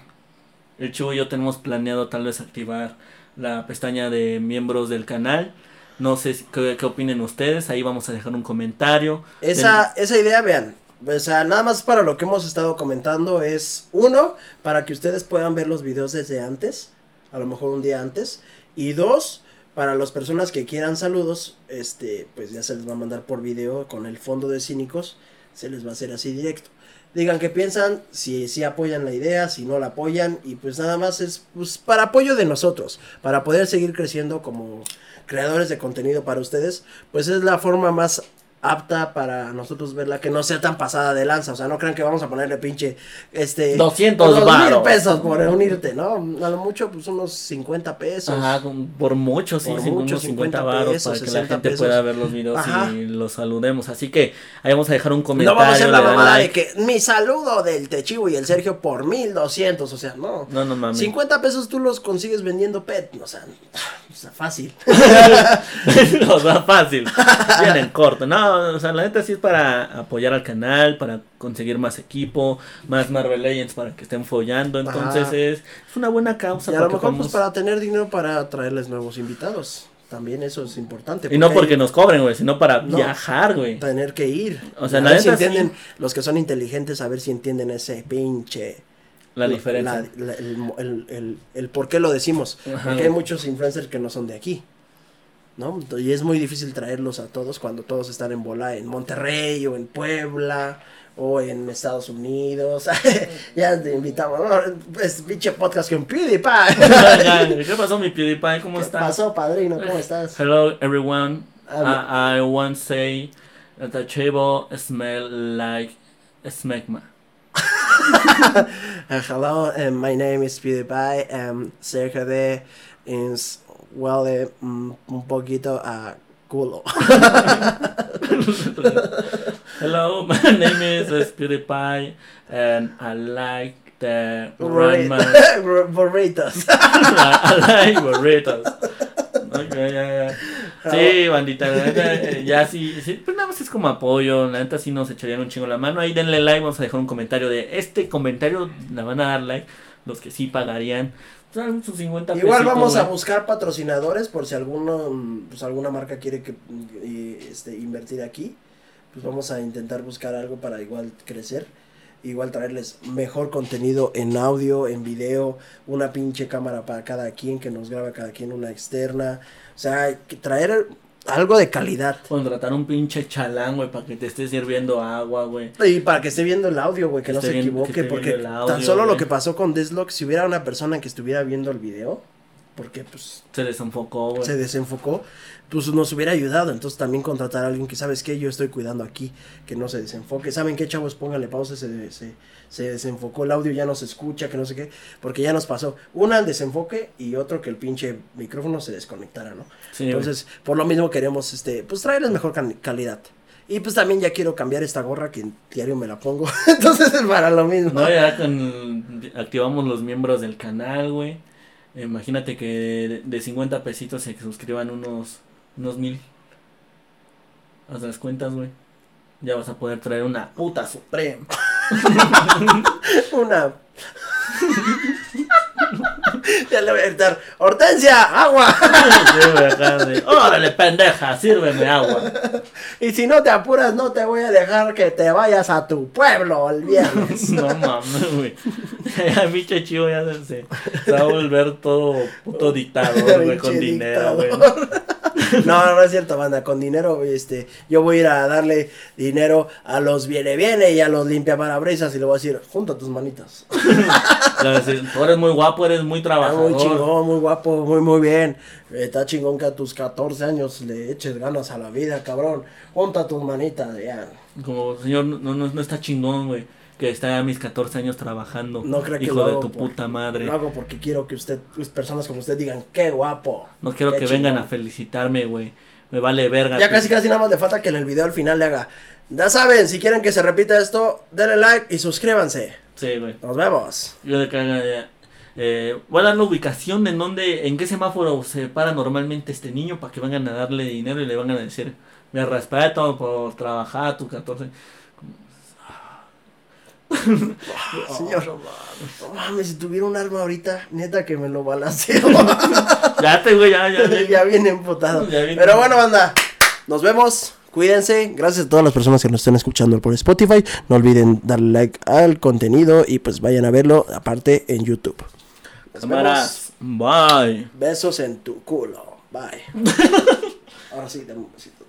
el Chivo y yo tenemos planeado tal vez activar la pestaña de miembros del canal. No sé qué, qué opinen ustedes, ahí vamos a dejar un comentario. Esa, esa idea, vean, o sea, nada más para lo que hemos estado comentando es, uno, para que ustedes puedan ver los videos desde antes, a lo mejor un día antes, y dos, para las personas que quieran saludos, este, pues ya se les va a mandar por video con el fondo de cínicos, se les va a hacer así directo. Digan qué piensan, si, si apoyan la idea, si no la apoyan, y pues nada más es pues, para apoyo de nosotros, para poder seguir creciendo como creadores de contenido para ustedes, pues es la forma más apta para nosotros verla que no sea tan pasada de lanza, o sea, no crean que vamos a ponerle pinche este 200 mil pesos por unirte, ¿no? A lo mucho pues unos 50 pesos. Ajá, por mucho sí, por mucho, 50 baros para que la gente pueda ver los videos y los saludemos. Así que ahí vamos a dejar un comentario. No vamos a hacer la mamada de que mi saludo del Techivo y el Sergio por 1200, o sea, no. No, no mames. 50 pesos tú los consigues vendiendo pet, o sea, o sea fácil. (laughs) o sea, fácil. Vienen corto, no o sea, la neta sí es para apoyar al canal, para conseguir más equipo, más Marvel Legends para que estén follando. Entonces es, una buena causa. Y a lo mejor pues para tener dinero para traerles nuevos invitados. También eso es importante. Y no porque nos cobren, güey, sino para viajar, güey. Tener que ir. O sea, a ver si entienden, los que son inteligentes, a ver si entienden ese pinche la diferencia. el, el, el, por qué lo decimos. Porque hay muchos influencers que no son de aquí. ¿No? Y es muy difícil traerlos a todos cuando todos están en bola en Monterrey o en Puebla o en Estados Unidos. (laughs) ya te invitamos. Es pinche podcast con PewDiePie. (laughs) (laughs) ¿Qué pasó, mi PewDiePie? ¿Cómo estás? ¿Qué pasó, padrino? ¿Cómo estás? Hello, everyone. I, I want to say that the table smell like smegma. hello, um, my name is PewDiePie. Um, cerca de is huele mm, un poquito a culo. (laughs) Hello, my (laughs) name is PewDiePie and I like the (laughs) burritos. I like burritos. Okay. Sí, bandita, eh, ya sí, sí, pues nada más es como apoyo, la neta sí nos echarían un chingo la mano, ahí denle like, vamos a dejar un comentario de este comentario, la van a dar like, los que sí pagarían, Igual vamos a buscar patrocinadores por si alguno, pues alguna marca quiere que este, invertir aquí. Pues vamos a intentar buscar algo para igual crecer. Igual traerles mejor contenido en audio, en video, una pinche cámara para cada quien que nos graba cada quien una externa. O sea, traer algo de calidad. Contratar un pinche chalán, güey, para que te esté sirviendo agua, güey. Y para que esté viendo el audio, güey, que, no se equivoque. porque tan solo lo que pasó con Deslock, si hubiera una persona que estuviera viendo el video, porque pues Se desenfocó, güey. se desenfocó, pues nos hubiera ayudado. Entonces también contratar a alguien que, ¿sabes qué? Yo estoy cuidando aquí, que no se desenfoque. ¿Saben qué, chavos? Pónganle pausa, se, se, se desenfocó el audio, ya no se escucha, que no sé qué. Porque ya nos pasó. Una, el desenfoque y otro, que el pinche micrófono se desconectara, ¿no? Sí, güey. Entonces, por lo mismo queremos, este, pues traerles mejor calidad. Y pues también ya quiero cambiar esta gorra que en diario me la pongo. (laughs) Entonces es para lo mismo. No, ya con, activamos los miembros del canal, güey. Imagínate que de 50 pesitos se suscriban unos, unos mil. Haz las cuentas, güey. Ya vas a poder traer una puta Supreme. (laughs) Una. (laughs) ya le voy a gritar, Hortensia, agua. Sí, Órale, pendeja, sírveme agua. y si no te apuras, no te voy a dejar que te vayas a tu pueblo el viernes. (laughs) No mames, güey. El pinche chivo ya se, se va a volver todo puto dictador, güey, con dinero, güey. (laughs) No, no, no es cierto, banda. Con dinero, este, yo voy a ir a darle dinero a los viene viene y a los limpia parabrisas y le voy a decir, junta tus manitas. (laughs) Tú eres muy guapo, eres muy Ah, trabajador. muy chingón, muy guapo, muy, muy bien. Está chingón que a tus 14 años le eches ganas a la vida, cabrón. Junta tus manitas, ya. Como, señor, no, no, no está chingón, güey. Que está a mis 14 años trabajando. No creo que Hijo lo de tu por- puta madre. Lo hago porque quiero que usted, personas como usted digan, qué guapo. No quiero que vengan chingón". a felicitarme, güey. Me vale verga. Ya casi casi nada más le falta que en el video al final le haga. Ya saben, si quieren que se repita esto, denle like y suscríbanse. Sí, güey. Nos vemos. Yo de haga, eh, eh, voy a dar la ubicación en donde, en qué semáforo se para normalmente este niño para que vengan a darle dinero y le van a decir, me respeto por trabajar a tus 14. Señor, no mames, si tuviera un arma ahorita, neta que me lo balaceo. (laughs) Ya te, güey, ya, ya, ya. (laughs) ya viene. Ya viene. Pero bueno, banda, nos vemos. Cuídense. Gracias a todas las personas que nos estén escuchando por Spotify. No olviden darle like al contenido y pues vayan a verlo aparte en YouTube. Nos vemos. Bye. Besos en tu culo. Bye. (laughs) Ahora sí, dame un besito.